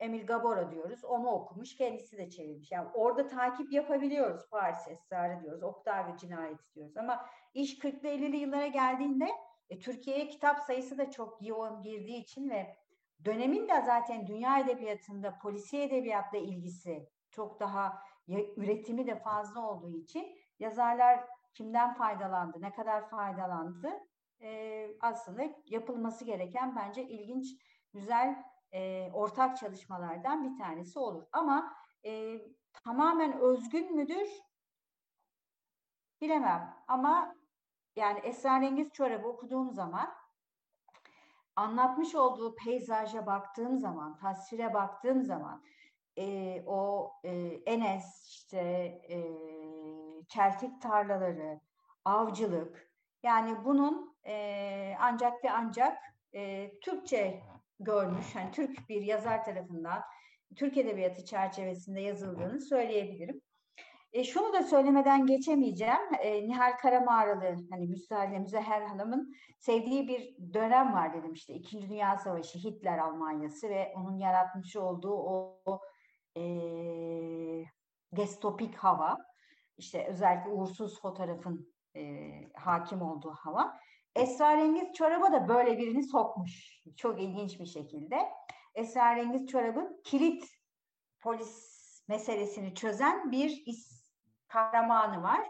Emil Gabora diyoruz. Onu okumuş, kendisi de çevirmiş. Yani orada takip yapabiliyoruz. Paris Esrarı diyoruz, Octavio Cinayeti diyoruz. Ama iş 40'lı 50'li yıllara geldiğinde e, Türkiye'ye kitap sayısı da çok yoğun girdiği için ve dönemin de zaten dünya edebiyatında polisiye edebiyatla ilgisi çok daha üretimi de fazla olduğu için yazarlar kimden faydalandı, ne kadar faydalandı e, aslında yapılması gereken bence ilginç, güzel e, ortak çalışmalardan bir tanesi olur. Ama e, tamamen özgün müdür? Bilemem ama yani Esrarengiz Çorabı okuduğum zaman anlatmış olduğu peyzaja baktığım zaman, tasvire baktığım zaman e, o e, Enes işte e, çeltik tarlaları, avcılık yani bunun e, ancak ve ancak e, Türkçe görmüş, yani Türk bir yazar tarafından Türk Edebiyatı çerçevesinde yazıldığını söyleyebilirim. E, şunu da söylemeden geçemeyeceğim. E, Nihal Karamağralı, hani Müsaade Müzeher Hanım'ın sevdiği bir dönem var dedim işte. İkinci Dünya Savaşı, Hitler Almanyası ve onun yaratmış olduğu o, o e, distopik hava. İşte özellikle uğursuz fotoğrafın e, hakim olduğu hava. Esrarengiz Çorab'a da böyle birini sokmuş. Çok ilginç bir şekilde. Esrarengiz Çorab'ın kilit polis meselesini çözen bir is kahramanı var.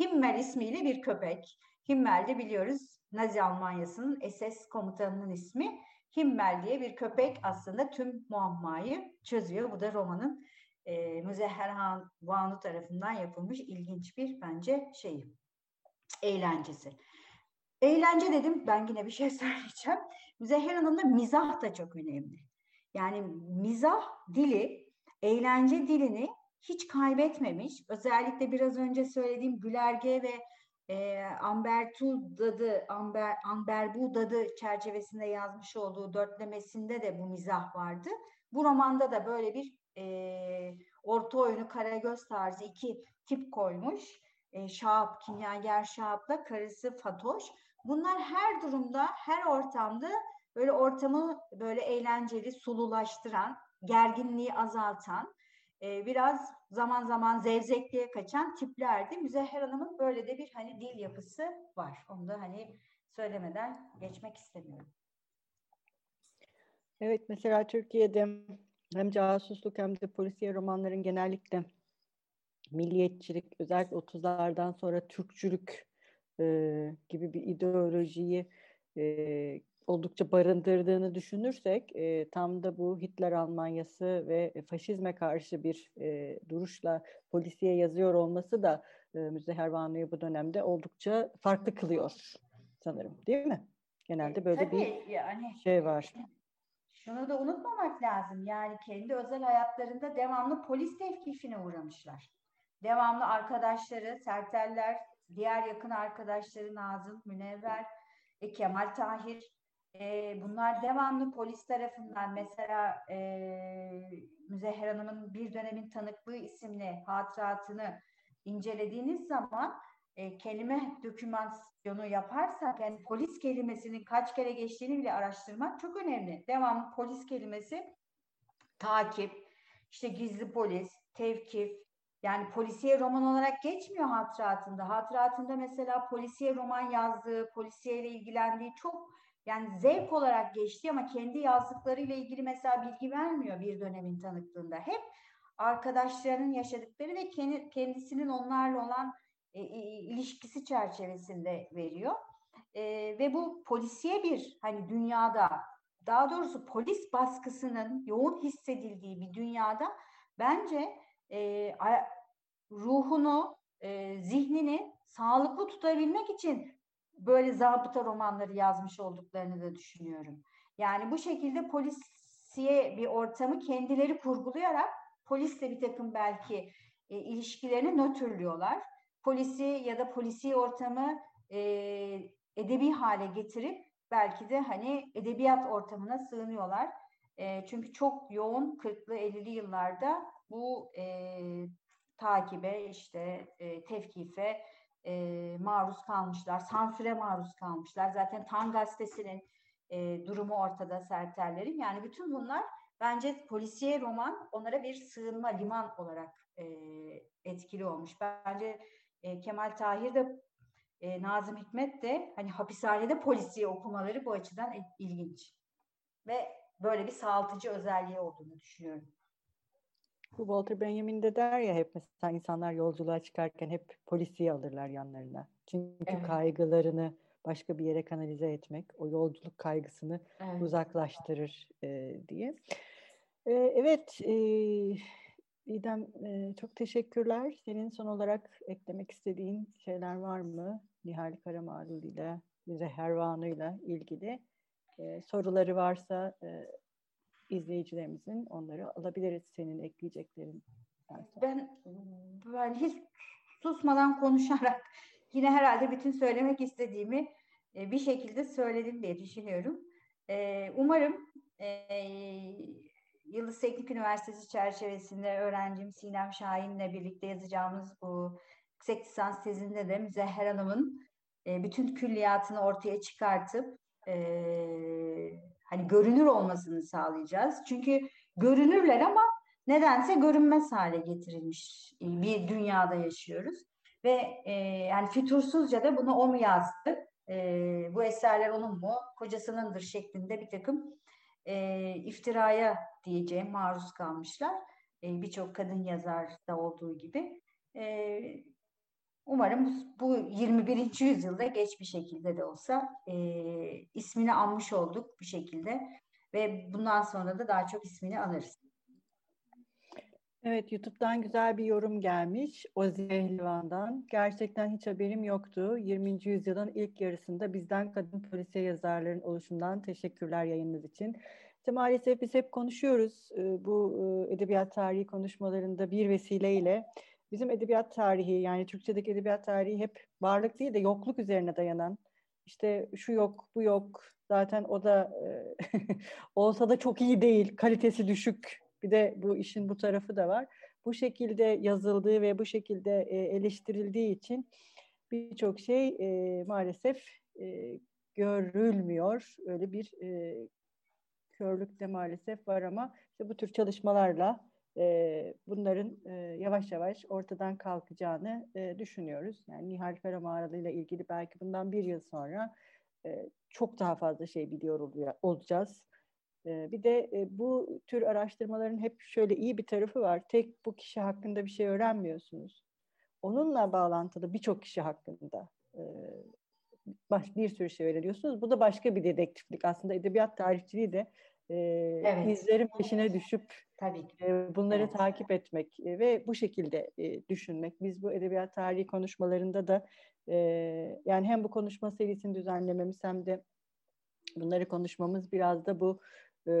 Himmel ismiyle bir köpek. Himmel de biliyoruz Nazi Almanyası'nın SS komutanının ismi. Himmel diye bir köpek aslında tüm muammayı çözüyor. Bu da romanın e, Müzehherhan Vanu tarafından yapılmış ilginç bir bence şey eğlencesi. Eğlence dedim ben yine bir şey söyleyeceğim. Müzehher Hanım'da mizah da çok önemli. Yani mizah dili, eğlence dilini hiç kaybetmemiş. Özellikle biraz önce söylediğim Gülerge ve e, Ambertu Dadı, Amber, Amberbu Dadı çerçevesinde yazmış olduğu dörtlemesinde de bu mizah vardı. Bu romanda da böyle bir e, orta oyunu Karagöz tarzı iki tip koymuş. E, Şahap, kimyager Şahap'la karısı Fatoş. Bunlar her durumda, her ortamda böyle ortamı böyle eğlenceli, sululaştıran, gerginliği azaltan, e, biraz zaman zaman zevzekliğe kaçan tiplerdi. Müzehher Hanım'ın böyle de bir hani dil yapısı var. Onu da hani söylemeden geçmek istemiyorum. Evet mesela Türkiye'de hem casusluk hem de polisiye romanların genellikle milliyetçilik özellikle 30'lardan sonra Türkçülük e, gibi bir ideolojiyi e, oldukça barındırdığını düşünürsek e, tam da bu Hitler Almanyası ve faşizme karşı bir e, duruşla polisiye yazıyor olması da e, Müzehher Banu'yu bu dönemde oldukça farklı kılıyor sanırım değil mi? Genelde böyle Tabii, bir yani, şey var. Şunu da unutmamak lazım. Yani kendi özel hayatlarında devamlı polis tevkifine uğramışlar. Devamlı arkadaşları, Serteller, diğer yakın arkadaşları Nazım, Münevver, e, Kemal Tahir e, bunlar devamlı polis tarafından mesela e, Müzehher Hanım'ın bir dönemin tanıklığı isimli hatıratını incelediğiniz zaman e, kelime dokümasyonu yaparsak yani polis kelimesinin kaç kere geçtiğini bile araştırmak çok önemli. Devamlı polis kelimesi takip, işte gizli polis, tevkif, yani polisiye roman olarak geçmiyor hatıratında. Hatıratında mesela polisiye roman yazdığı, polisiye ile ilgilendiği çok yani zevk olarak geçti ama kendi yazdıklarıyla ilgili mesela bilgi vermiyor bir dönemin tanıklığında. Hep arkadaşlarının yaşadıkları ve kendisinin onlarla olan e, ilişkisi çerçevesinde veriyor. E, ve bu polisiye bir hani dünyada daha doğrusu polis baskısının yoğun hissedildiği bir dünyada bence e, ruhunu, zihnini sağlıklı tutabilmek için böyle zabıta romanları yazmış olduklarını da düşünüyorum. Yani bu şekilde polisiye bir ortamı kendileri kurgulayarak polisle bir takım belki e, ilişkilerini nötrlüyorlar. Polisi ya da polisi ortamı e, edebi hale getirip belki de hani edebiyat ortamına sığınıyorlar. E, çünkü çok yoğun 40'lı 50'li yıllarda bu e, takibe işte e, tevkife e, maruz kalmışlar, sansüre maruz kalmışlar. Zaten Tan gazetesinin e, durumu ortada Serterlerin. Yani bütün bunlar bence polisiye roman onlara bir sığınma, liman olarak e, etkili olmuş. Bence e, Kemal Tahir de e, Nazım Hikmet de hani hapishanede polisiye okumaları bu açıdan ilginç. Ve böyle bir sağaltıcı özelliği olduğunu düşünüyorum. Bu Walter Benjamin de der ya hep mesela insanlar yolculuğa çıkarken hep polisiye alırlar yanlarına. Çünkü evet. kaygılarını başka bir yere kanalize etmek, o yolculuk kaygısını evet. uzaklaştırır e, diye. E, evet, e, İdem e, çok teşekkürler. Senin son olarak eklemek istediğin şeyler var mı? Nihal Karamarul ile, Zehervanu ile ilgili e, soruları varsa e, izleyicilerimizin onları alabiliriz senin ekleyeceklerin. Ben ben hiç susmadan konuşarak yine herhalde bütün söylemek istediğimi e, bir şekilde söyledim diye düşünüyorum. E, umarım e, Yıldız Teknik Üniversitesi çerçevesinde öğrencim Sinem Şahin'le birlikte yazacağımız bu yüksek lisans tezinde de Müzehher Hanım'ın bütün külliyatını ortaya çıkartıp hani görünür olmasını sağlayacağız. Çünkü görünürler ama nedense görünmez hale getirilmiş bir dünyada yaşıyoruz. Ve e, yani fütursuzca da bunu o mu yazdı? E, bu eserler onun mu? Kocasınındır şeklinde bir takım e, iftiraya diyeceğim maruz kalmışlar. E, Birçok kadın yazar da olduğu gibi. E, Umarım bu 21. yüzyılda geç bir şekilde de olsa e, ismini anmış olduk bir şekilde ve bundan sonra da daha çok ismini anırız. Evet, YouTube'dan güzel bir yorum gelmiş. Oziye Hilvan'dan. Gerçekten hiç haberim yoktu. 20. yüzyılın ilk yarısında bizden kadın polisiye yazarların oluşundan teşekkürler yayınınız için. İşte maalesef biz hep konuşuyoruz bu edebiyat tarihi konuşmalarında bir vesileyle bizim edebiyat tarihi yani Türkçedeki edebiyat tarihi hep varlık değil de yokluk üzerine dayanan işte şu yok bu yok zaten o da e, olsa da çok iyi değil kalitesi düşük bir de bu işin bu tarafı da var. Bu şekilde yazıldığı ve bu şekilde e, eleştirildiği için birçok şey e, maalesef görülmüyor. Öyle bir körlük de maalesef var ama işte bu tür çalışmalarla e, bunların e, yavaş yavaş ortadan kalkacağını e, düşünüyoruz. Yani Nihal Karamağaralı ile ilgili belki bundan bir yıl sonra e, çok daha fazla şey biliyor oluyor, olacağız. E, bir de e, bu tür araştırmaların hep şöyle iyi bir tarafı var. Tek bu kişi hakkında bir şey öğrenmiyorsunuz. Onunla bağlantılı birçok kişi hakkında e, baş, bir sürü şey öğreniyorsunuz. Bu da başka bir dedektiflik. Aslında edebiyat tarihçiliği de e, evet. izlerin peşine düşüp Tabii ki. E, bunları evet. takip etmek e, ve bu şekilde e, düşünmek. Biz bu edebiyat tarihi konuşmalarında da e, yani hem bu konuşma serisini düzenlememiz hem de bunları konuşmamız biraz da bu e,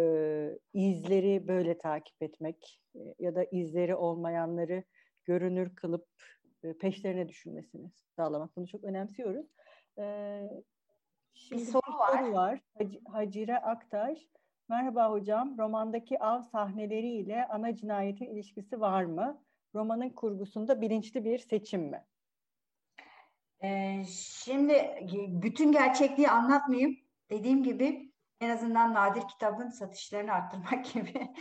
izleri böyle takip etmek e, ya da izleri olmayanları görünür kılıp e, peşlerine düşünmesini sağlamak. Bunu çok önemsiyoruz. E, şimdi bir soru var. Soru var. Hacire Aktaş. Merhaba hocam, romandaki av sahneleriyle ana cinayetin ilişkisi var mı? Romanın kurgusunda bilinçli bir seçim mi? Ee, şimdi bütün gerçekliği anlatmayayım. Dediğim gibi en azından nadir kitabın satışlarını arttırmak gibi.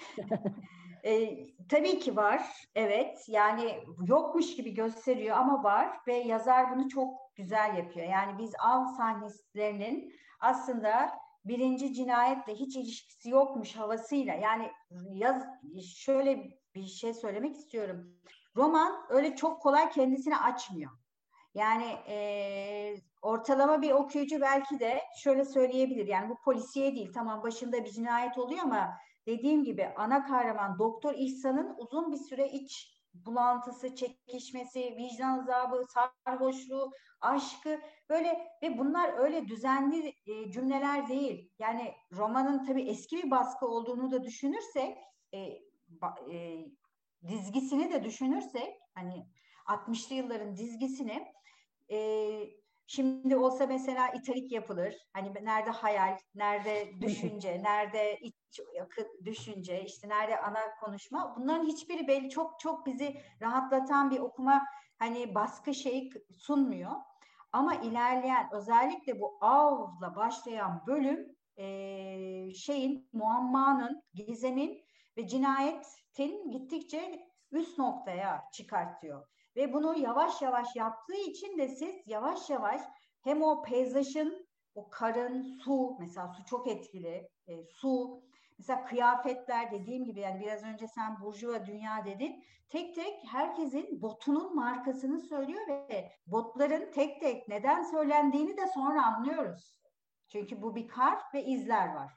e, tabii ki var. Evet. Yani yokmuş gibi gösteriyor ama var ve yazar bunu çok güzel yapıyor. Yani biz av sahnelerinin aslında birinci cinayetle hiç ilişkisi yokmuş havasıyla yani yaz şöyle bir şey söylemek istiyorum. Roman öyle çok kolay kendisini açmıyor. Yani e, ortalama bir okuyucu belki de şöyle söyleyebilir. Yani bu polisiye değil. Tamam başında bir cinayet oluyor ama dediğim gibi ana kahraman Doktor İhsan'ın uzun bir süre iç bulantısı, çekişmesi, vicdan azabı, sarhoşluğu, aşkı böyle ve bunlar öyle düzenli e, cümleler değil. Yani romanın tabii eski bir baskı olduğunu da düşünürsek e, ba, e, dizgisini de düşünürsek hani 60'lı yılların dizgisini e, şimdi olsa mesela italik yapılır. Hani nerede hayal, nerede düşünce, nerede iç düşünce, işte nerede ana konuşma. Bunların hiçbiri belli çok çok bizi rahatlatan bir okuma hani baskı şeyi sunmuyor. Ama ilerleyen özellikle bu avla başlayan bölüm e, şeyin muammanın, gizemin ve cinayetin gittikçe üst noktaya çıkartıyor. Ve bunu yavaş yavaş yaptığı için de siz yavaş yavaş hem o peyzajın, o karın, su, mesela su çok etkili, e, su, mesela kıyafetler dediğim gibi yani biraz önce sen burjuva dünya dedin. Tek tek herkesin botunun markasını söylüyor ve botların tek tek neden söylendiğini de sonra anlıyoruz. Çünkü bu bir kar ve izler var.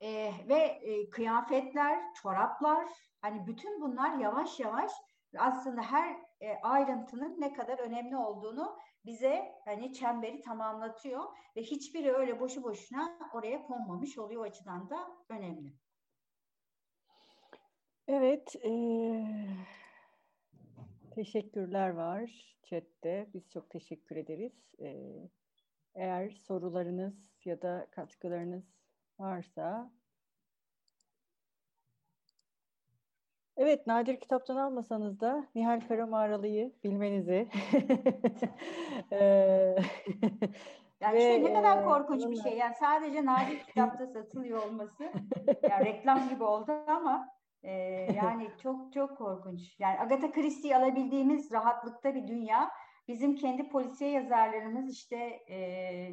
E, ve e, kıyafetler, çoraplar, hani bütün bunlar yavaş yavaş aslında her e, ayrıntının ne kadar önemli olduğunu bize hani çemberi tamamlatıyor ve hiçbiri öyle boşu boşuna oraya konmamış oluyor o açıdan da önemli. Evet, e, teşekkürler var chatte. Biz çok teşekkür ederiz. E, eğer sorularınız ya da katkılarınız varsa Evet, nadir kitaptan almasanız da Nihal Karamağralı'yı bilmenizi. yani işte ne kadar korkunç bir şey. Yani sadece nadir kitapta satılıyor olması. yani reklam gibi oldu ama e, yani çok çok korkunç. Yani Agatha Christie'yi alabildiğimiz rahatlıkta bir dünya. Bizim kendi polisiye yazarlarımız işte e,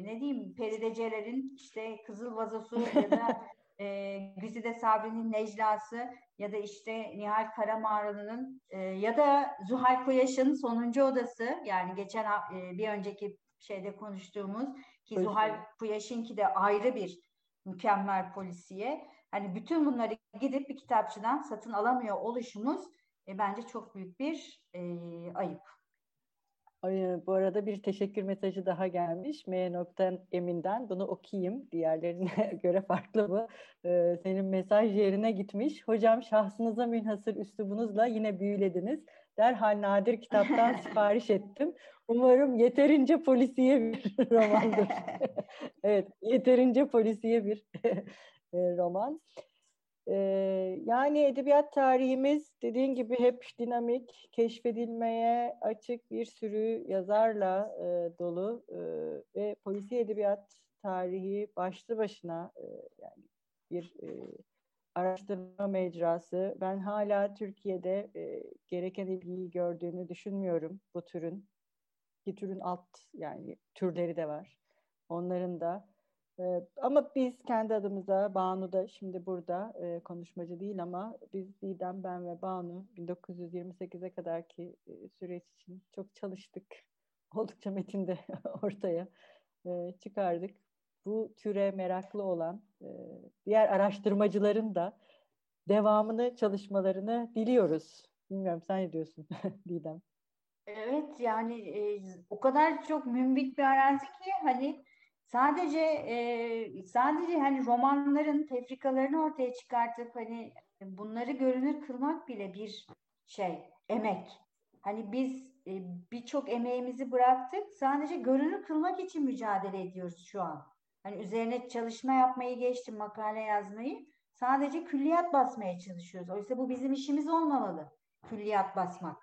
ne diyeyim Perideceler'in işte Kızıl Vazosu ya da e, Güzide Sabri'nin Neclası ya da işte Nihal Karamağralı'nın e, ya da Zuhal Koyaş'ın Sonuncu Odası yani geçen e, bir önceki şeyde konuştuğumuz ki Polisi. Zuhal Kuyaş'ınki de ayrı bir mükemmel polisiye. Hani bütün bunları gidip bir kitapçıdan satın alamıyor oluşumuz e, bence çok büyük bir e, ayıp. Bu arada bir teşekkür mesajı daha gelmiş. M. Emin'den. Bunu okuyayım. Diğerlerine göre farklı bu. Ee, senin mesaj yerine gitmiş. Hocam şahsınıza münhasır üslubunuzla yine büyülediniz. Derhal nadir kitaptan sipariş ettim. Umarım yeterince polisiye bir romandır. evet, yeterince polisiye bir roman. Yani edebiyat tarihimiz dediğin gibi hep dinamik, keşfedilmeye açık bir sürü yazarla e, dolu e, ve polisi edebiyat tarihi başlı başına e, yani bir e, araştırma mecrası. Ben hala Türkiye'de e, gereken ilgiyi gördüğünü düşünmüyorum bu türün. Bir türün alt yani türleri de var. Onların da ama biz kendi adımıza, Banu da şimdi burada e, konuşmacı değil ama biz Didem, ben ve Banu 1928'e kadar ki e, süreç için çok çalıştık. Oldukça metinde ortaya e, çıkardık. Bu türe meraklı olan e, diğer araştırmacıların da devamını, çalışmalarını diliyoruz. Bilmiyorum sen ne diyorsun Didem? Evet yani e, o kadar çok mümbit bir arazi ki hani Sadece e, sadece hani romanların tefrikalarını ortaya çıkartıp hani bunları görünür kılmak bile bir şey, emek. Hani biz e, birçok emeğimizi bıraktık. Sadece görünür kılmak için mücadele ediyoruz şu an. Hani üzerine çalışma yapmayı geçtim, makale yazmayı. Sadece külliyat basmaya çalışıyoruz. Oysa bu bizim işimiz olmamalı. Külliyat basmak.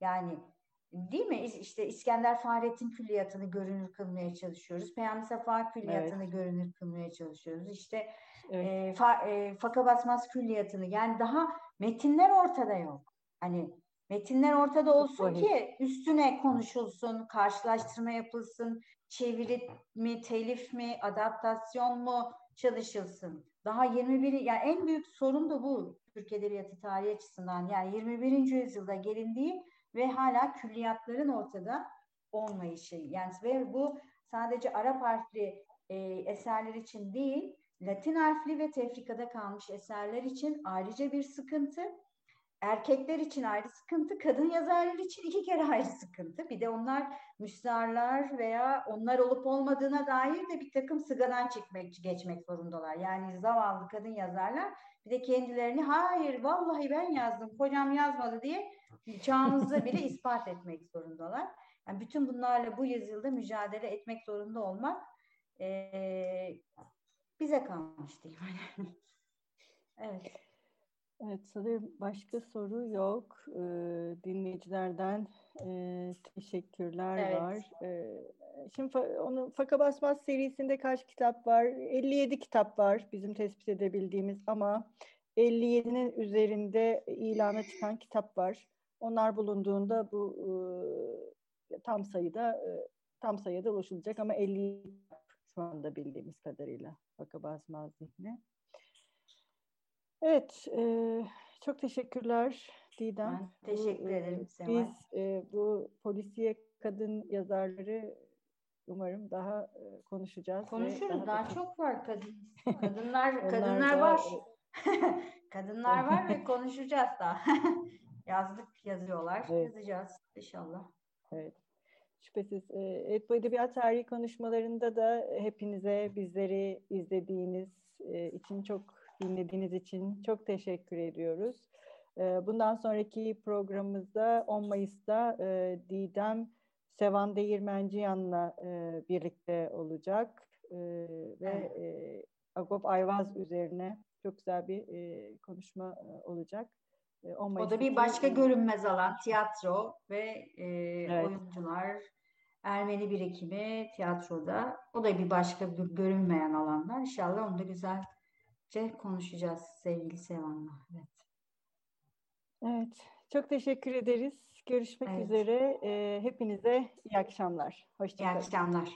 Yani değil mi? İşte İskender Fahrettin külliyatını görünür kılmaya çalışıyoruz. Peyami Safa külliyatını evet. görünür kılmaya çalışıyoruz. İşte evet. e, fa, e, Faka Basmaz külliyatını yani daha metinler ortada yok. Hani metinler ortada olsun ki üstüne konuşulsun, karşılaştırma yapılsın, çeviri mi, telif mi, adaptasyon mu çalışılsın. Daha 21 yani en büyük sorun da bu Türk Edebiyatı tarihi açısından. Yani 21. yüzyılda gelindiği ve hala külliyatların ortada olmayışı. Yani ve bu sadece Arap harfli e, eserler için değil, Latin harfli ve tefrikada kalmış eserler için ayrıca bir sıkıntı. Erkekler için ayrı sıkıntı, kadın yazarlar için iki kere ayrı sıkıntı. Bir de onlar müstarlar veya onlar olup olmadığına dair de bir takım sıgadan çekmek, geçmek zorundalar. Yani zavallı kadın yazarlar bir de kendilerini hayır vallahi ben yazdım, kocam yazmadı diye çağımızda bile ispat etmek zorundalar. Yani bütün bunlarla bu yüzyılda mücadele etmek zorunda olmak e, bize kalmış diyeyim. evet. Evet sanırım başka soru yok. Ee, dinleyicilerden e, teşekkürler evet. var. Ee, şimdi onun Faka Basmaz serisinde kaç kitap var? 57 kitap var bizim tespit edebildiğimiz ama 57'nin üzerinde ilana çıkan kitap var. Onlar bulunduğunda bu e, tam sayıda e, tam sayıda ulaşılacak ama 50 şu anda bildiğimiz kadarıyla Faka Basmaz zihni. Evet, e, çok teşekkürler Didem. Ben teşekkür ederim Seval. Biz e, bu polisiye kadın yazarları umarım daha e, konuşacağız. Konuşuruz. Daha, daha çok var kadın. Kadınlar kadınlar var. kadınlar var ve konuşacağız daha. Yazdık yazıyorlar. Evet. Yazacağız inşallah. Evet. Şüphesiz. Evet, bu edebiyat tarihi konuşmalarında da hepinize bizleri izlediğiniz için çok dinlediğiniz için çok teşekkür ediyoruz. Bundan sonraki programımızda 10 Mayıs'ta Didem Sevan Değirmenciyan'la birlikte olacak ve Agop Ayvaz üzerine çok güzel bir konuşma olacak. 10 o da bir başka görünmez alan tiyatro ve e, evet. oyuncular, Ermeni birikimi tiyatroda. O da bir başka görünmeyen alanlar. İnşallah onu da güzelce konuşacağız sevgili Sevan'la. Evet. Evet. Çok teşekkür ederiz. Görüşmek evet. üzere. E, hepinize iyi akşamlar. Hoşçakalın. İyi akşamlar.